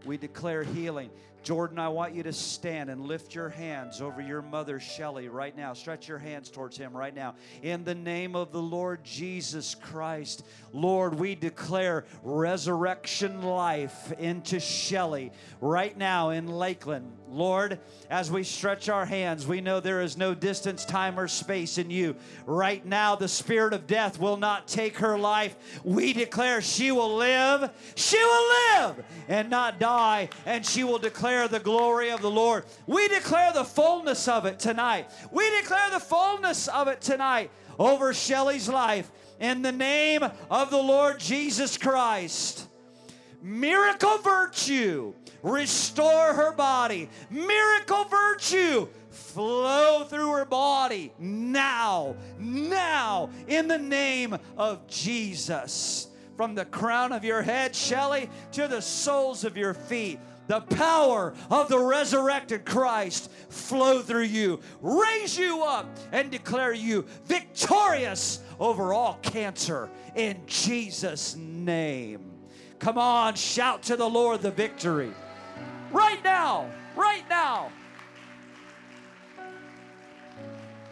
we declare healing. Jordan, I want you to stand and lift your hands over your mother, Shelly, right now. Stretch your hands towards him right now. In the name of the Lord Jesus Christ, Lord, we declare resurrection life into Shelly right now in Lakeland. Lord, as we stretch our hands, we know there is no distance, time, or space in you. Right now, the spirit of death will not take her life. We declare she will live, she will live and not die, and she will declare the glory of the Lord. We declare the fullness of it tonight. We declare the fullness of it tonight over Shelly's life in the name of the Lord Jesus Christ. Miracle virtue restore her body. Miracle virtue flow through her body now, now, in the name of Jesus. From the crown of your head, Shelly, to the soles of your feet the power of the resurrected Christ flow through you, raise you up, and declare you victorious over all cancer in Jesus' name. Come on, shout to the Lord the victory. Right now, right now.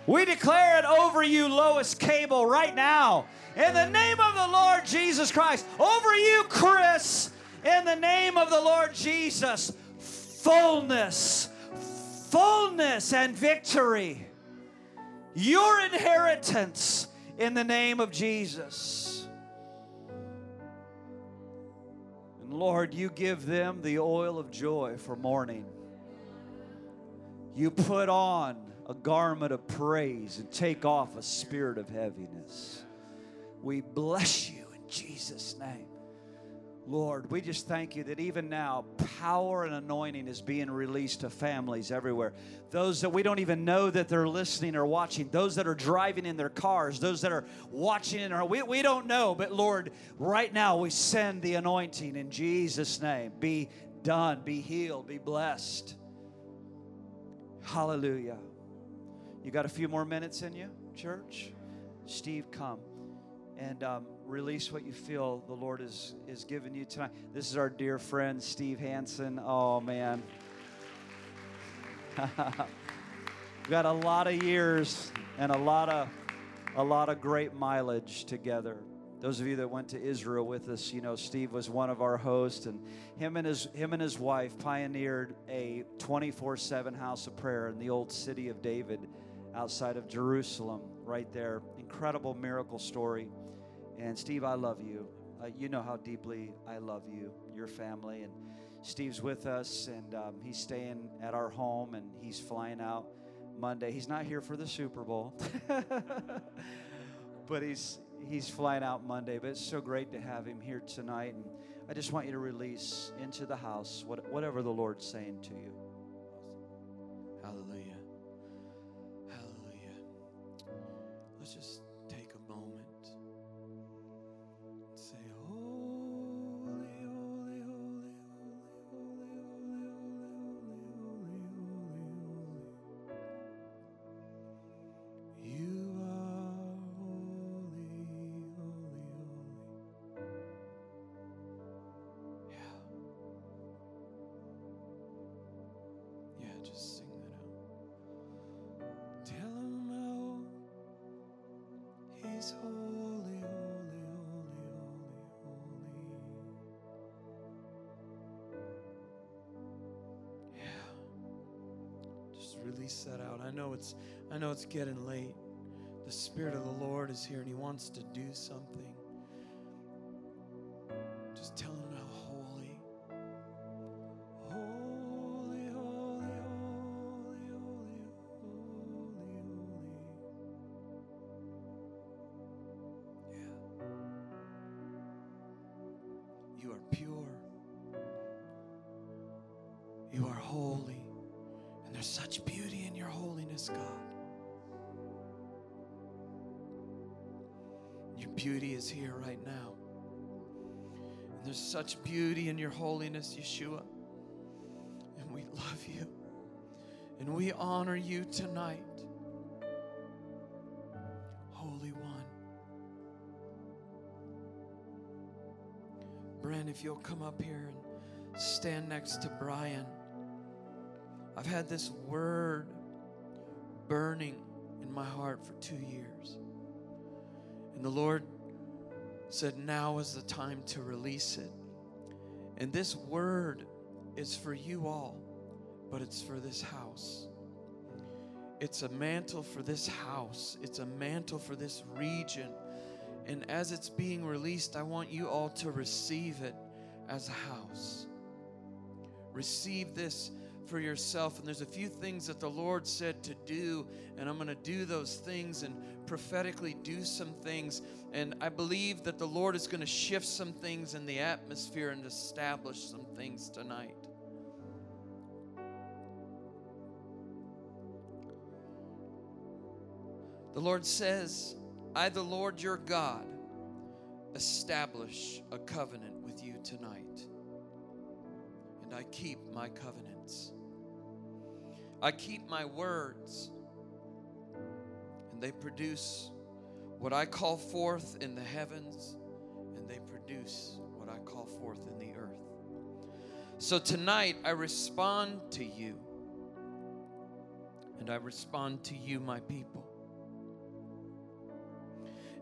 We declare it over you, Lois Cable, right now. In the name of the Lord Jesus Christ. Over you, Chris in the name of the Lord Jesus, fullness, fullness, and victory. Your inheritance in the name of Jesus. And Lord, you give them the oil of joy for mourning. You put on a garment of praise and take off a spirit of heaviness. We bless you in Jesus' name. Lord, we just thank you that even now, power and anointing is being released to families everywhere. Those that we don't even know that they're listening or watching, those that are driving in their cars, those that are watching in our, we, we don't know, but Lord, right now we send the anointing in Jesus' name. Be done, be healed, be blessed. Hallelujah. You got a few more minutes in you, church? Steve, come and um, release what you feel the Lord is, is giving you tonight. This is our dear friend, Steve Hansen. Oh, man. We've got a lot of years and a lot of, a lot of great mileage together. Those of you that went to Israel with us, you know, Steve was one of our hosts, and him and his, him and his wife pioneered a 24 7 house of prayer in the old city of David outside of Jerusalem, right there. Incredible miracle story. And Steve, I love you. Uh, you know how deeply I love you, your family. And Steve's with us, and um, he's staying at our home, and he's flying out Monday. He's not here for the Super Bowl, but he's he's flying out Monday. But it's so great to have him here tonight. And I just want you to release into the house what, whatever the Lord's saying to you. Hallelujah. Hallelujah. Let's just release that out. I know it's I know it's getting late. The spirit of the Lord is here and he wants to do something. Such beauty in your holiness, Yeshua. And we love you. And we honor you tonight. Holy One. Brent, if you'll come up here and stand next to Brian. I've had this word burning in my heart for two years. And the Lord said, Now is the time to release it. And this word is for you all, but it's for this house. It's a mantle for this house, it's a mantle for this region. And as it's being released, I want you all to receive it as a house. Receive this for yourself. And there's a few things that the Lord said to do, and I'm going to do those things and prophetically do some things. And I believe that the Lord is going to shift some things in the atmosphere and establish some things tonight. The Lord says, I, the Lord your God, establish a covenant with you tonight, and I keep my covenants. I keep my words. And they produce what I call forth in the heavens, and they produce what I call forth in the earth. So tonight I respond to you, and I respond to you, my people.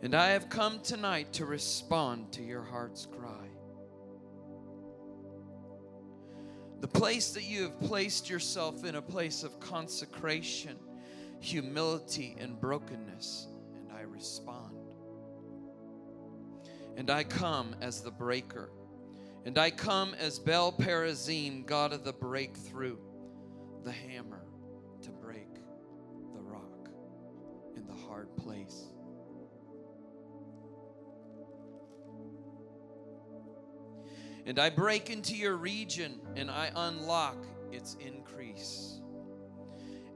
And I have come tonight to respond to your heart's cry. Place that you have placed yourself in a place of consecration, humility, and brokenness, and I respond. And I come as the breaker. And I come as Baal Perazim, God of the breakthrough, the hammer to break the rock in the hard place. And I break into your region and I unlock its increase.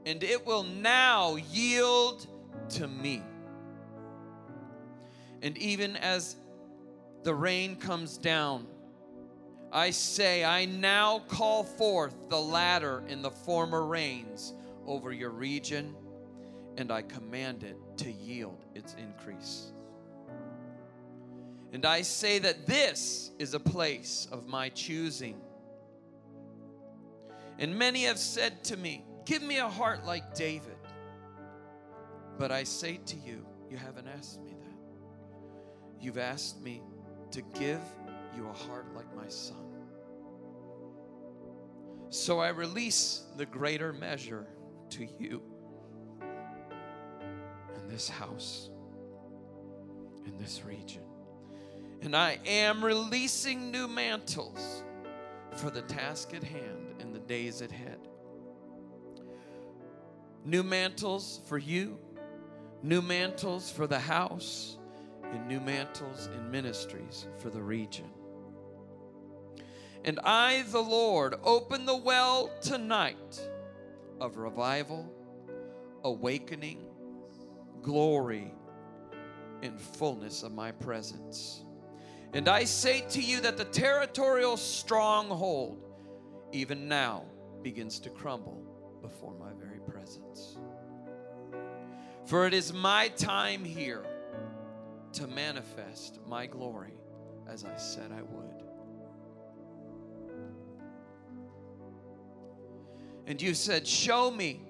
And it will now yield to me. And even as the rain comes down, I say, I now call forth the latter in the former rains over your region, and I command it to yield its increase. And I say that this is a place of my choosing. And many have said to me, Give me a heart like David. But I say to you, you haven't asked me that. You've asked me to give you a heart like my son. So I release the greater measure to you in this house, in this region. And I am releasing new mantles for the task at hand and the days ahead. New mantles for you, new mantles for the house, and new mantles in ministries for the region. And I, the Lord, open the well tonight of revival, awakening, glory, and fullness of my presence. And I say to you that the territorial stronghold, even now, begins to crumble before my very presence. For it is my time here to manifest my glory as I said I would. And you said, Show me,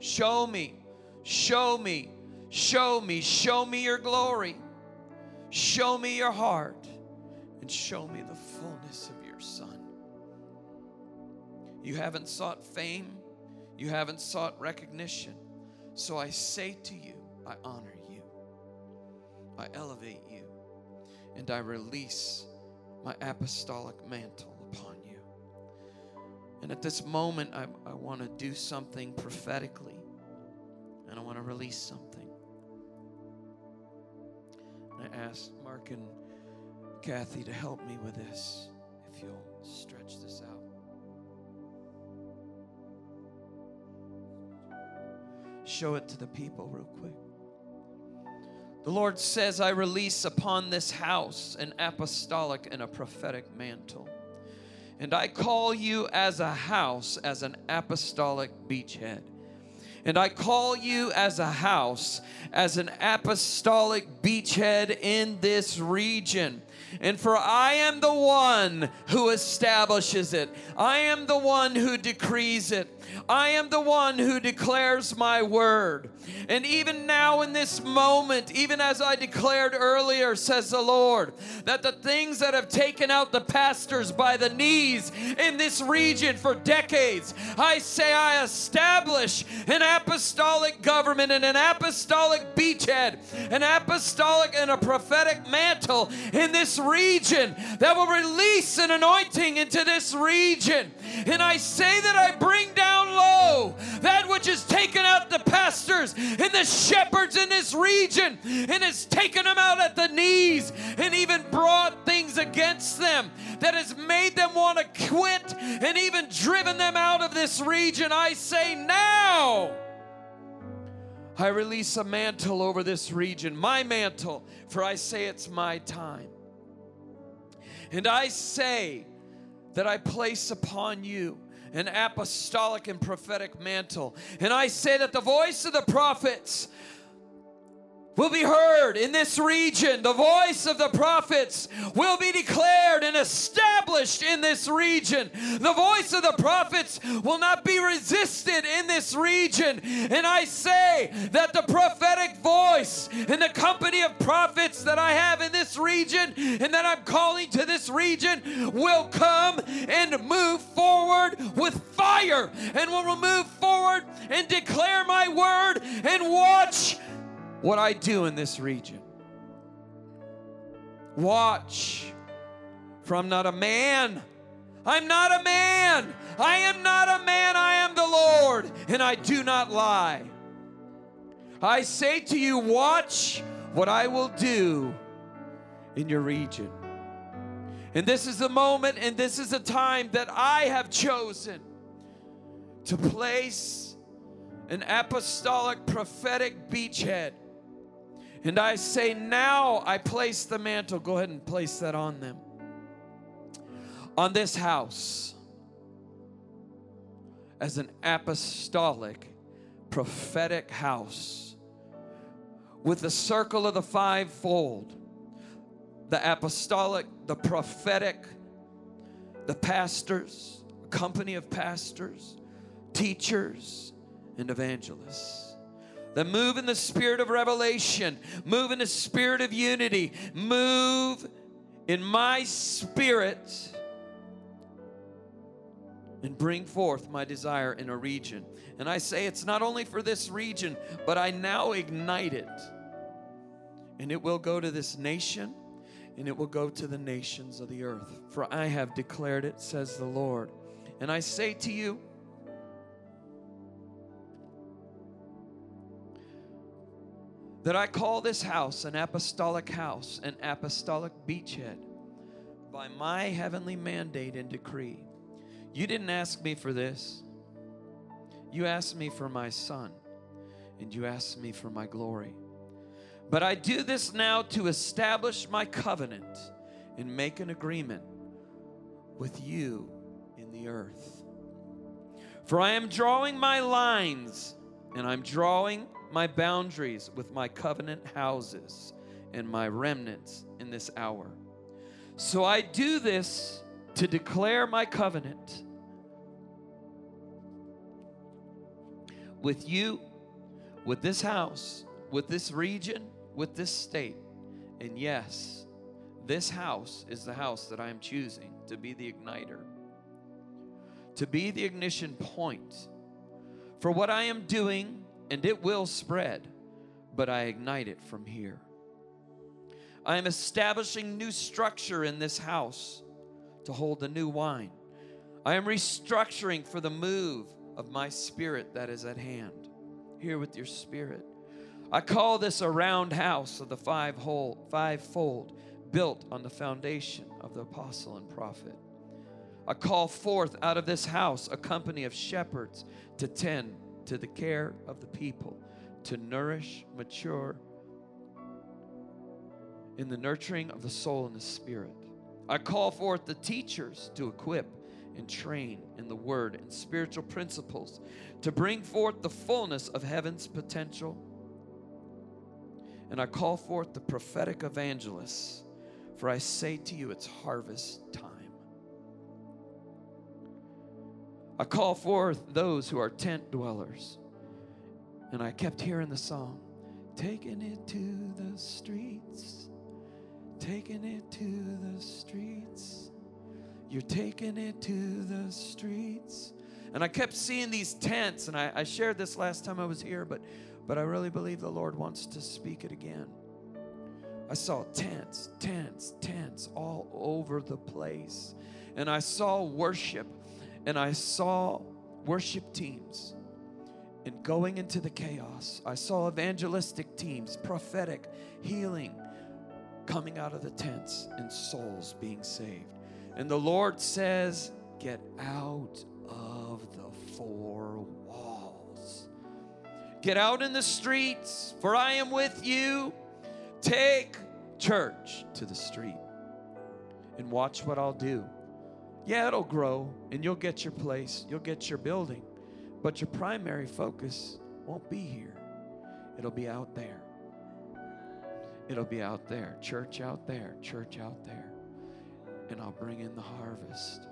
show me, show me, show me, show me your glory. Show me your heart and show me the fullness of your Son. You haven't sought fame, you haven't sought recognition. So I say to you, I honor you, I elevate you, and I release my apostolic mantle upon you. And at this moment, I, I want to do something prophetically, and I want to release something. I ask Mark and Kathy to help me with this, if you'll stretch this out. Show it to the people real quick. The Lord says, I release upon this house an apostolic and a prophetic mantle. And I call you as a house, as an apostolic beachhead. And I call you as a house, as an apostolic beachhead in this region. And for I am the one who establishes it, I am the one who decrees it. I am the one who declares my word. And even now, in this moment, even as I declared earlier, says the Lord, that the things that have taken out the pastors by the knees in this region for decades, I say I establish an apostolic government and an apostolic beachhead, an apostolic and a prophetic mantle in this region that will release an anointing into this region. And I say that I bring down low that which has taken out the pastors and the shepherds in this region and has taken them out at the knees and even brought things against them that has made them want to quit and even driven them out of this region. I say now, I release a mantle over this region, my mantle, for I say it's my time. And I say that I place upon you an apostolic and prophetic mantle. And I say that the voice of the prophets will be heard in this region. The voice of the prophets will be declared and established in this region. The voice of the prophets will not be resisted in this region. And I say that the prophetic voice and the company of prophets that I have in this region and that I'm calling to this region will come and move forward with fire and will move forward and declare my word and watch what I do in this region. Watch, for I'm not a man. I'm not a man. I am not a man. I am the Lord, and I do not lie. I say to you, watch what I will do in your region. And this is the moment, and this is the time that I have chosen to place an apostolic prophetic beachhead and I say, now I place the mantle. Go ahead and place that on them. On this house as an apostolic, prophetic house with the circle of the fivefold the apostolic, the prophetic, the pastors, company of pastors, teachers, and evangelists that move in the spirit of revelation, move in the spirit of unity, move in my spirit and bring forth my desire in a region. And I say it's not only for this region, but I now ignite it. And it will go to this nation and it will go to the nations of the earth. For I have declared it, says the Lord. And I say to you, that I call this house an apostolic house, an apostolic beachhead by my heavenly mandate and decree. You didn't ask me for this. You asked me for my son, and you asked me for my glory. But I do this now to establish my covenant and make an agreement with you in the earth. For I am drawing my lines, and I'm drawing my boundaries with my covenant houses and my remnants in this hour. So I do this to declare my covenant with you, with this house, with this region, with this state. And yes, this house is the house that I am choosing to be the igniter, to be the ignition point for what I am doing and it will spread, but I ignite it from here. I am establishing new structure in this house to hold the new wine. I am restructuring for the move of my spirit that is at hand. Here with your spirit. I call this a round house of the five whole, fivefold, built on the foundation of the apostle and prophet. I call forth out of this house a company of shepherds to tend to the care of the people, to nourish, mature in the nurturing of the soul and the spirit. I call forth the teachers to equip and train in the word and spiritual principles to bring forth the fullness of heaven's potential. And I call forth the prophetic evangelists, for I say to you, it's harvest time. I call forth those who are tent dwellers. And I kept hearing the song, taking it to the streets, taking it to the streets. You're taking it to the streets. And I kept seeing these tents, and I, I shared this last time I was here, but, but I really believe the Lord wants to speak it again. I saw tents, tents, tents all over the place. And I saw worship and I saw worship teams and going into the chaos. I saw evangelistic teams, prophetic, healing coming out of the tents and souls being saved. And the Lord says, Get out of the four walls Get out in the streets, for I am with you. Take church to the street and watch what I'll do. Yeah, it'll grow and you'll get your place, you'll get your building, but your primary focus won't be here. It'll be out there. It'll be out there. Church out there, church out there. And I'll bring in the harvest.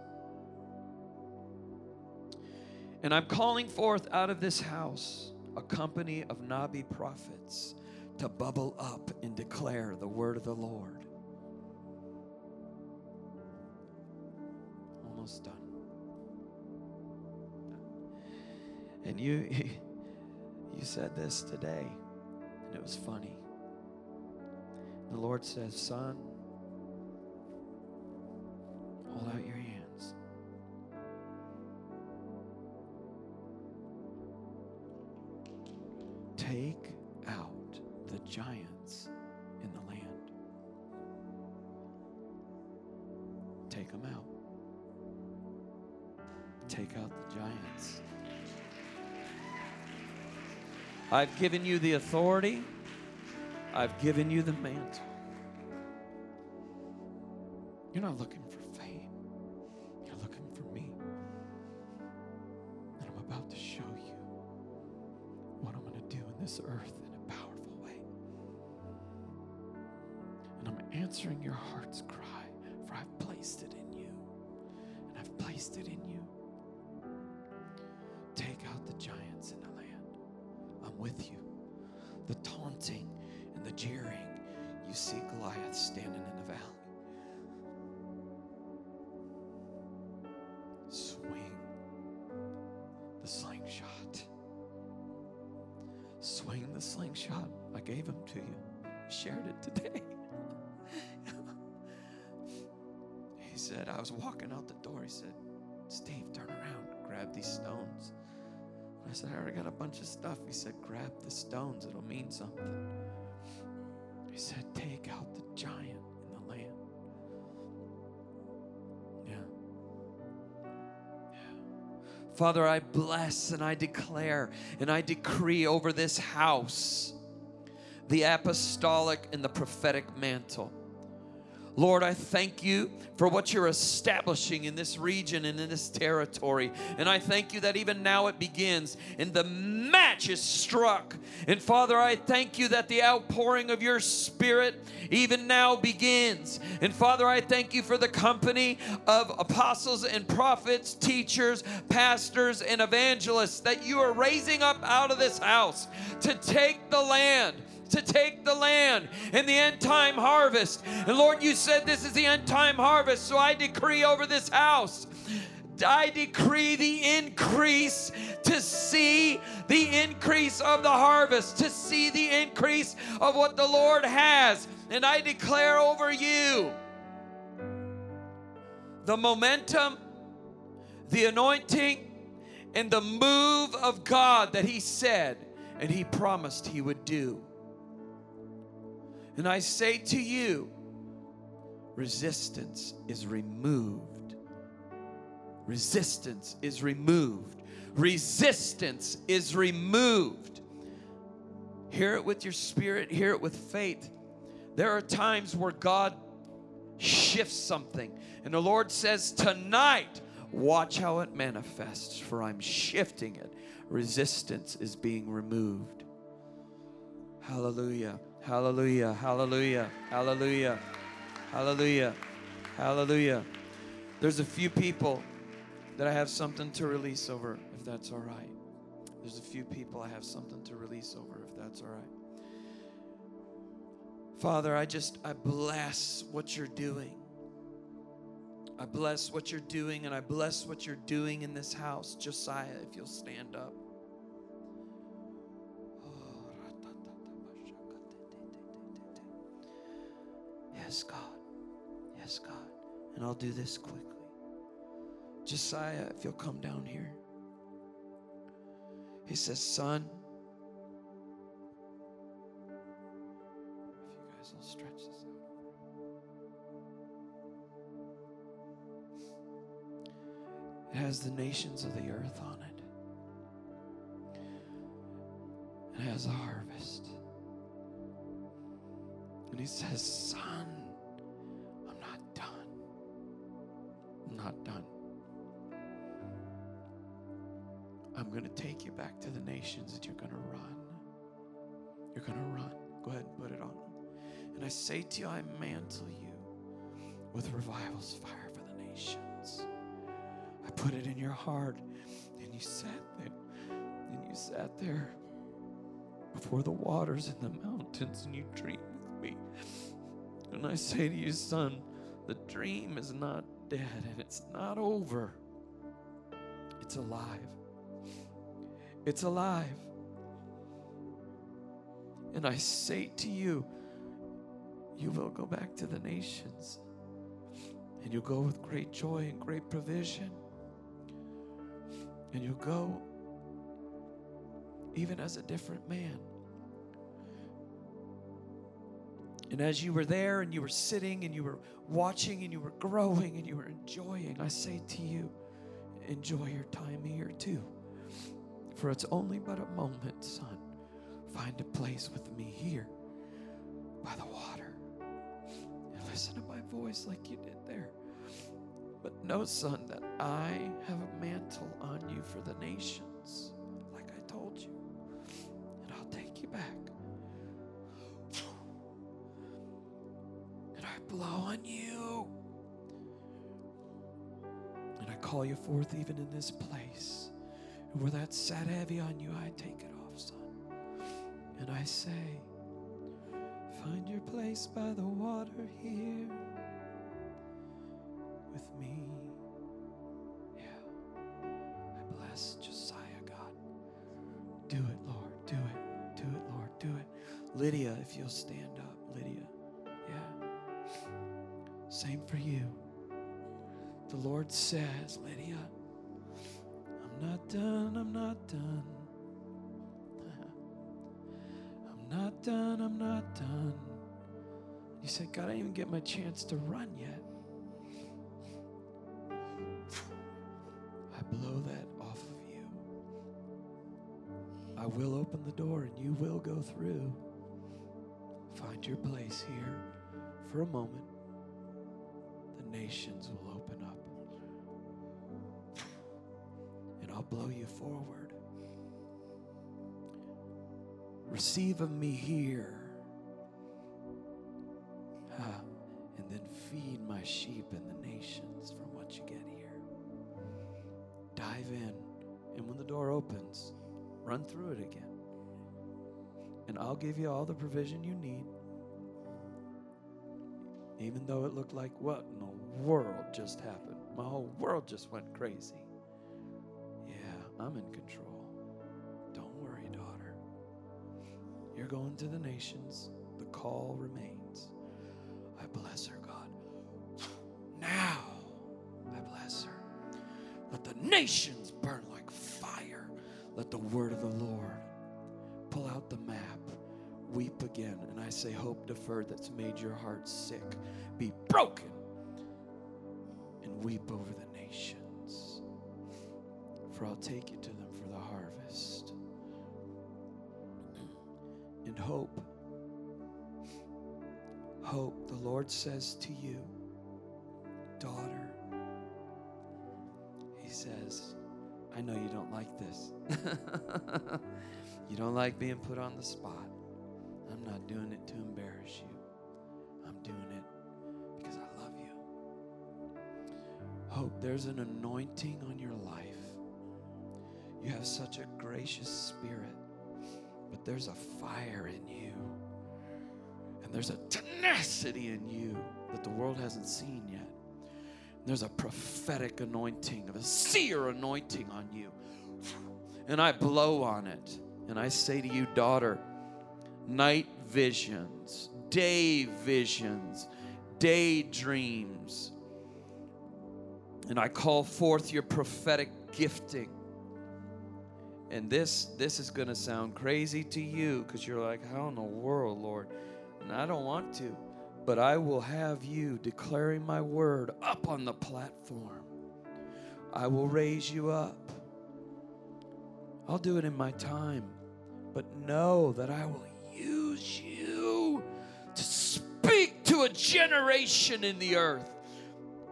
And I'm calling forth out of this house a company of Nabi prophets to bubble up and declare the word of the Lord. Almost done. And you you said this today, and it was funny. The Lord says, Son, hold out your hands. Take out the giants in the land. Take them out. Take out the giants. I've given you the authority. I've given you the mantle. You're not looking for fame. You're looking for me. And I'm about to show you what I'm going to do in this earth in a powerful way. And I'm answering your heart's cry, for I've placed it in you. And I've placed it in you. With you. The taunting and the jeering, you see Goliath standing in the valley. Swing the slingshot. Swing the slingshot. I gave him to you. Shared it today. he said, I was walking out the door. He said, Steve, turn around, grab these stones. I said, I already got a bunch of stuff. He said, grab the stones, it'll mean something. He said, take out the giant in the land. Yeah. Yeah. Father, I bless and I declare and I decree over this house the apostolic and the prophetic mantle. Lord, I thank you for what you're establishing in this region and in this territory. And I thank you that even now it begins and the match is struck. And Father, I thank you that the outpouring of your spirit even now begins. And Father, I thank you for the company of apostles and prophets, teachers, pastors, and evangelists that you are raising up out of this house to take the land to take the land in the end time harvest. And Lord, you said this is the end time harvest, so I decree over this house. I decree the increase to see the increase of the harvest, to see the increase of what the Lord has. And I declare over you the momentum, the anointing, and the move of God that He said and He promised He would do. And I say to you, resistance is removed. Resistance is removed. Resistance is removed. Hear it with your spirit, hear it with faith. There are times where God shifts something, and the Lord says, Tonight, watch how it manifests, for I'm shifting it. Resistance is being removed. Hallelujah. Hallelujah. Hallelujah. Hallelujah. Hallelujah. Hallelujah. There's a few people that I have something to release over, if that's all right. There's a few people I have something to release over, if that's all right. Father, I just, I bless what you're doing. I bless what you're doing, and I bless what you're doing in this house. Josiah, if you'll stand up. Yes, God. Yes, God. And I'll do this quickly. Josiah, if you'll come down here. He says, Son, if you guys will stretch this out. It has the nations of the earth on it. it has a harvest. And he says, Son, not done. I'm going to take you back to the nations and you're going to run. You're going to run. Go ahead and put it on. And I say to you, I mantle you with revival's fire for the nations. I put it in your heart, and you sat there, and you sat there before the waters and the mountains, and you dreamed with me. And I say to you, son, the dream is not dead and it's not over. It's alive. It's alive. And I say to you, you will go back to the nations. And you'll go with great joy and great provision. And you'll go even as a different man. And as you were there and you were sitting and you were watching and you were growing and you were enjoying, I say to you, enjoy your time here too. For it's only but a moment, son. Find a place with me here by the water and listen to my voice like you did there. But know, son, that I have a mantle on you for the nations, like I told you, and I'll take you back. Blow on you. And I call you forth even in this place. And where that sat heavy on you, I take it off, son. And I say, Find your place by the water here with me. Yeah. I bless Josiah, God. Do it, Lord. Do it. Do it, Lord. Do it. Lydia, if you'll stand Same for you. The Lord says, Lydia, I'm not done. I'm not done. I'm not done. I'm not done. You said, God, I didn't even get my chance to run yet. I blow that off of you. I will open the door and you will go through. Find your place here for a moment. Nations will open up. And I'll blow you forward. Receive of me here. Ah, and then feed my sheep in the nations from what you get here. Dive in. And when the door opens, run through it again. And I'll give you all the provision you need. Even though it looked like, what the world just happened? My whole world just went crazy. Yeah, I'm in control. Don't worry, daughter. You're going to the nations. The call remains. I bless her, God. Now, I bless her. Let the nations burn like fire. Let the word of the Lord pull out the map. Weep again. And I say, hope deferred that's made your heart sick be broken. Weep over the nations. For I'll take you to them for the harvest. And hope. Hope, the Lord says to you, daughter, He says, I know you don't like this. you don't like being put on the spot. I'm not doing it to embarrass you. I'm doing it Hope there's an anointing on your life. You have such a gracious spirit, but there's a fire in you. And there's a tenacity in you that the world hasn't seen yet. There's a prophetic anointing, a seer anointing on you. And I blow on it. And I say to you, daughter, night visions, day visions, daydreams. And I call forth your prophetic gifting. And this this is going to sound crazy to you because you're like, how in the world, Lord? And I don't want to, but I will have you declaring my word up on the platform. I will raise you up. I'll do it in my time, but know that I will use you to speak to a generation in the earth.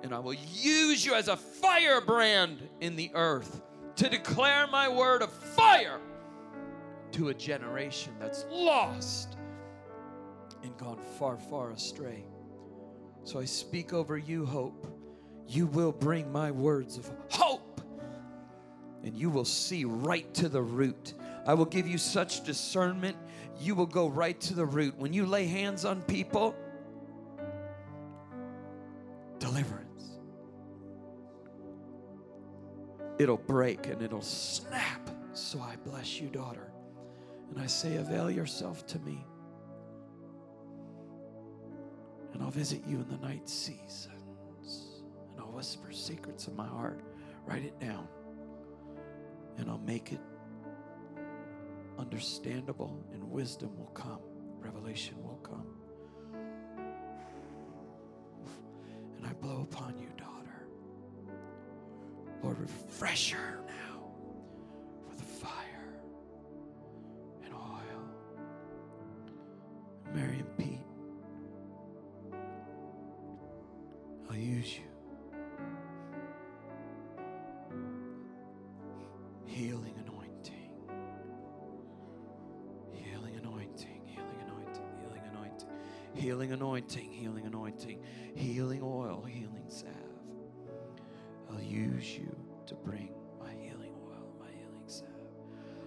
And I will use you as a firebrand in the earth to declare my word of fire to a generation that's lost and gone far, far astray. So I speak over you, hope. You will bring my words of hope, and you will see right to the root. I will give you such discernment, you will go right to the root. When you lay hands on people, deliverance. It'll break and it'll snap. So I bless you, daughter. And I say, avail yourself to me. And I'll visit you in the night seasons. And I'll whisper secrets of my heart. Write it down. And I'll make it understandable, and wisdom will come. Revelation will come. And I blow upon you, daughter. Lord, refresh her now with fire and oil. Mary and Pete, I'll use you. Healing anointing. Healing anointing. Healing anointing. Healing anointing. Healing anointing. Healing anointing. Healing oil. Healing salve. I'll use you to bring my healing oil, my healing salve.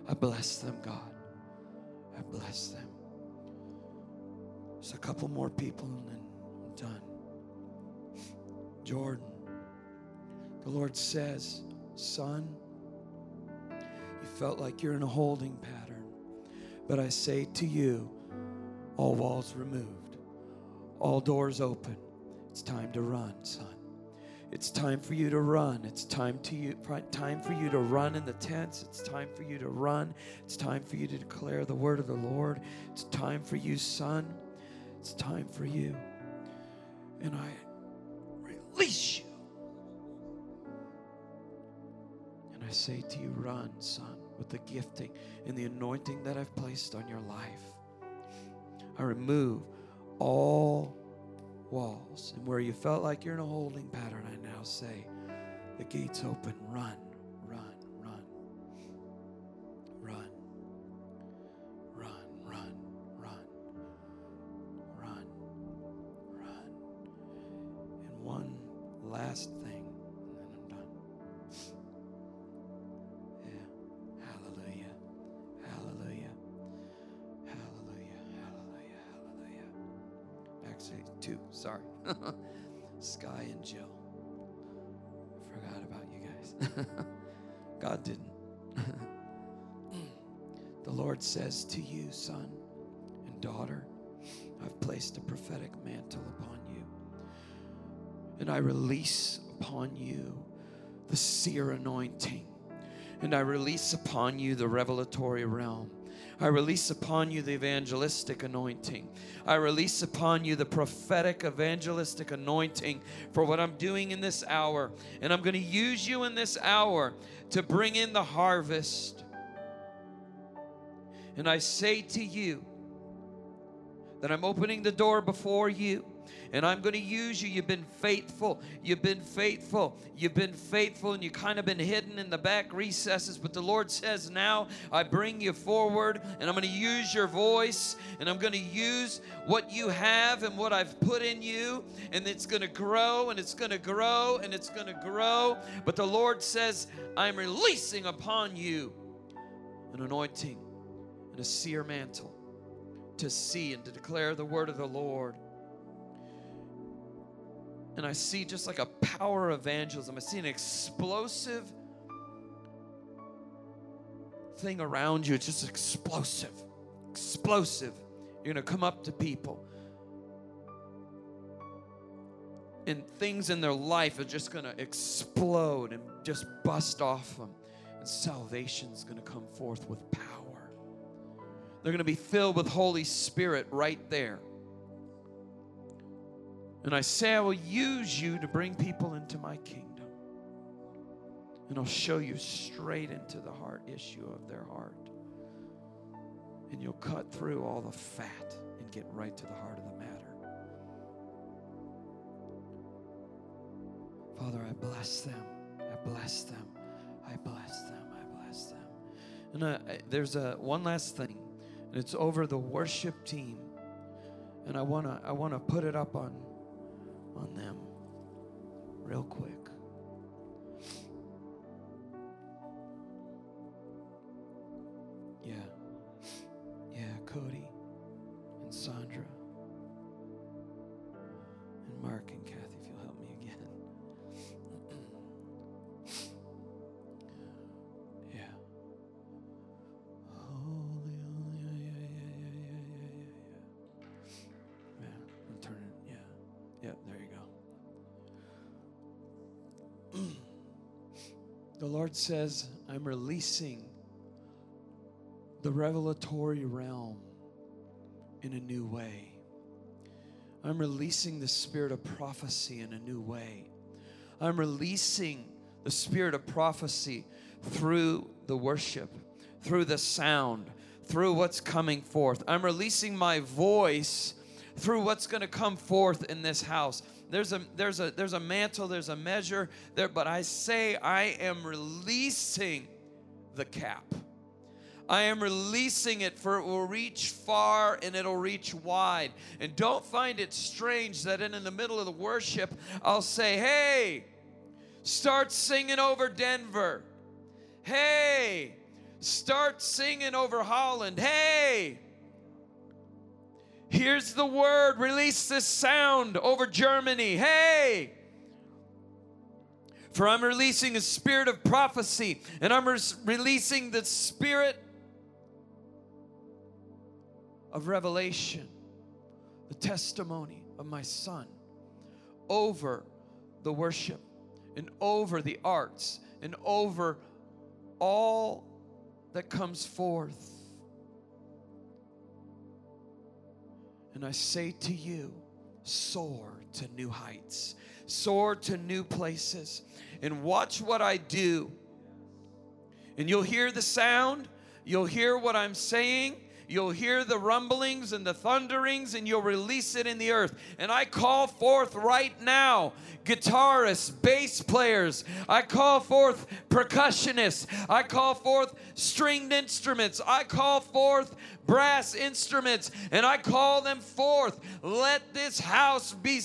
I bless them, God. I bless them. There's a couple more people and then I'm done. Jordan, the Lord says, Son, you felt like you're in a holding pattern. But I say to you, all walls removed, all doors open. It's time to run, son. It's time for you to run. It's time to you time for you to run in the tents. It's time for you to run. It's time for you to declare the word of the Lord. It's time for you, son. It's time for you. And I release you. And I say to you, run, son, with the gifting and the anointing that I've placed on your life. I remove all walls. And where you felt like you're in a holding pattern, I now say, the gate's open. Run, run, run. Run, run, run, run, run. And one last thing. Says to you, son and daughter, I've placed a prophetic mantle upon you. And I release upon you the seer anointing. And I release upon you the revelatory realm. I release upon you the evangelistic anointing. I release upon you the prophetic evangelistic anointing for what I'm doing in this hour. And I'm going to use you in this hour to bring in the harvest. And I say to you that I'm opening the door before you and I'm going to use you. You've been faithful. You've been faithful. You've been faithful, and you've kind of been hidden in the back recesses. But the Lord says, Now I bring you forward, and I'm going to use your voice, and I'm going to use what you have and what I've put in you, and it's going to grow, and it's going to grow, and it's going to grow. But the Lord says, I'm releasing upon you an anointing and a seer mantle to see and to declare the word of the Lord and I see just like a power of evangelism. I see an explosive thing around you. It's just explosive. Explosive. You're going to come up to people. And things in their life are just going to explode and just bust off them. And salvation's going to come forth with power. They're going to be filled with Holy Spirit right there. And I say, I will use you to bring people into my kingdom. And I'll show you straight into the heart issue of their heart. and you'll cut through all the fat and get right to the heart of the matter. Father, I bless them. I bless them. I bless them. I bless them. And there's a one last thing, and it's over the worship team. And I wanna I wanna put it up on on them real quick. Yeah. Yeah, Cody and Sandra and Mark and Kathy, the Lord says, I'm releasing the revelatory realm in a new way. I'm releasing the spirit of prophecy in a new way. I'm releasing the spirit of prophecy through the worship, through the sound, through what's coming forth. I'm releasing my voice through what's going to come forth in this house. There's a there's a there's a mantle, there's a measure there, but I say I am releasing the cap. I am releasing it for it will reach far and it'll reach wide. And don't find it strange that in, in the middle of the worship, I'll say, hey, start singing over Denver. Hey, start singing over Holland. Hey, here's the word. Release this sound over Germany. Hey, for I'm releasing a spirit of prophecy and I'm re- releasing the spirit of revelation, the testimony of my son over the worship and over the arts and over all that comes forth. And I say to you, soar to new heights, soar to new places, and watch what I do. And you'll hear the sound, you'll hear what I'm saying, You'll hear the rumblings and the thunderings, and you'll release it in the earth. And I call forth right now guitarists, bass players. I call forth percussionists. I call forth stringed instruments. I call forth brass instruments, and I call them forth. Let this house be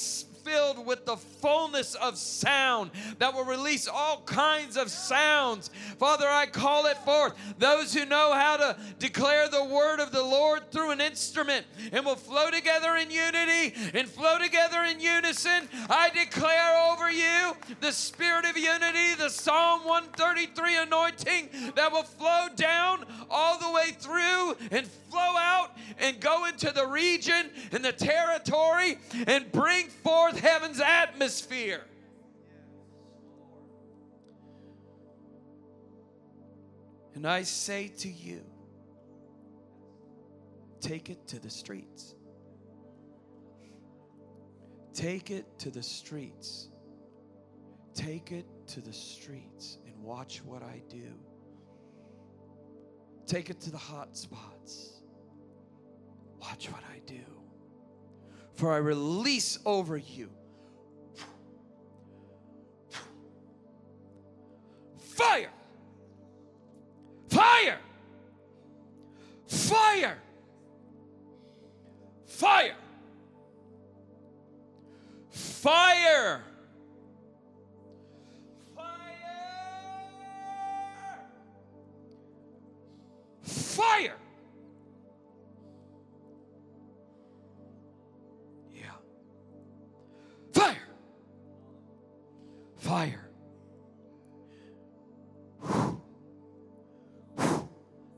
filled with the fullness of sound that will release all kinds of sounds. Father, I call it forth. Those who know how to declare the word of the Lord through an instrument and will flow together in unity and flow together in unison. I declare over you the spirit of unity, the Psalm 133 anointing that will flow down all the way through and flow out and go into the region and the territory and bring forth heaven's atmosphere. And I say to you, take it to the streets. Take it to the streets. Take it to the streets and watch what I do. Take it to the hot spots. Watch what I do. For I release over you fire, fire, fire, fire, fire. Fire! Fire.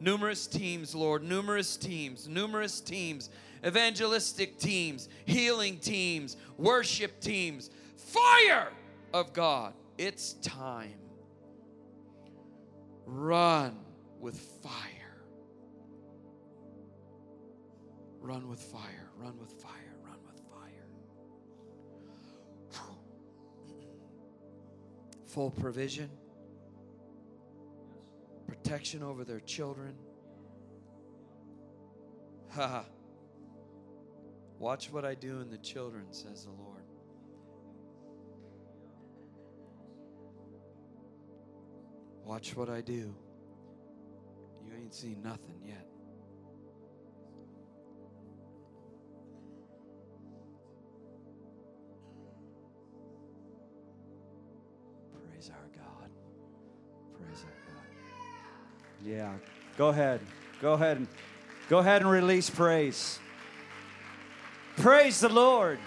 Numerous teams, Lord, numerous teams, numerous teams, evangelistic teams, healing teams, worship teams. Fire of God. It's time. Run with fire. Run with fire, run with fire, Full provision, protection over their children, Ha Watch what I do in the children, says the Lord. Watch what I do. You ain't seen nothing yet. Praise our God. Yeah. Go ahead. Go ahead and go ahead and release praise. Praise the Lord.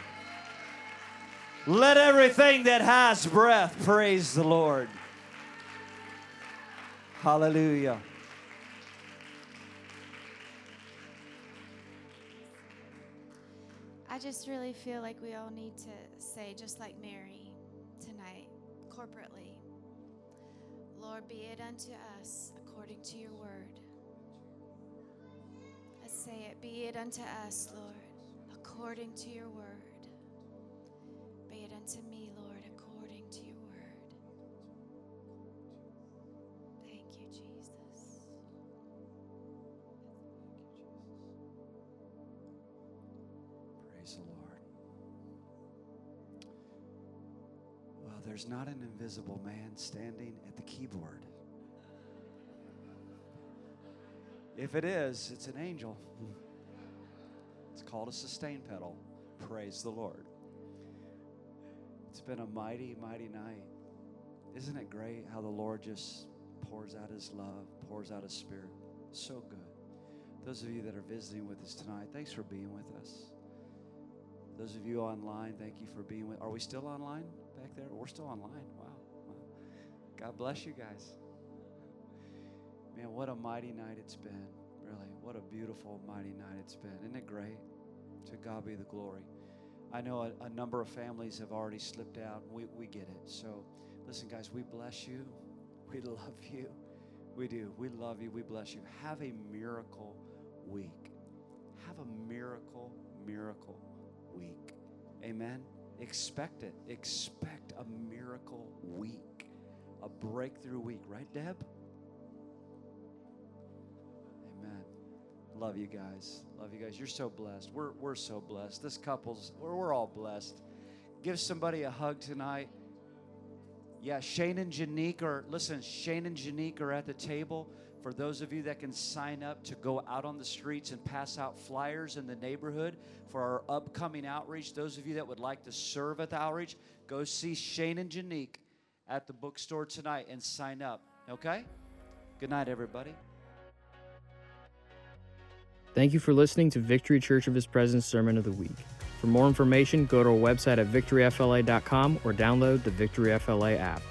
Let everything that has breath praise the Lord. Hallelujah. I just really feel like we all need to say, just like Mary tonight, corporately, Lord, be it unto us according to your word. Let's say it, be it unto us, Lord, according to your word. Be it unto me, there's not an invisible man standing at the keyboard. If it is, it's an angel. It's called a sustain pedal. Praise the Lord. It's been a mighty, mighty night. Isn't it great how the Lord just pours out his love, pours out his spirit? So good. Those of you that are visiting with us tonight, thanks for being with us. Those of you online, thank you for being with. Are we still online back there? We're still online. Wow. wow. God bless you guys. Man, what a mighty night it's been. Really, what a beautiful, mighty night it's been. Isn't it great? To God be the glory. I know a, a number of families have already slipped out. We, we get it. So, listen, guys, we bless you. We love you. We do. We love you. We bless you. Have a miracle week. Have a miracle, miracle week. Amen. Expect it. Expect a miracle week, a breakthrough week, right, Deb? Amen. Love you guys. Love you guys. You're so blessed. We're, we're so blessed. This couple's, we're, we're all blessed. Give somebody a hug tonight. Yeah, Shane and Janique are, listen, Shane and Janique are at the table. For those of you that can sign up to go out on the streets and pass out flyers in the neighborhood for our upcoming outreach, those of you that would like to serve at the outreach, go see Shane and Janique at the bookstore tonight and sign up. Okay? Good night, everybody. Thank you for listening to Victory Church of His Presence Sermon of the Week. For more information, go to our website at victoryfla.com or download the Victory FLA app.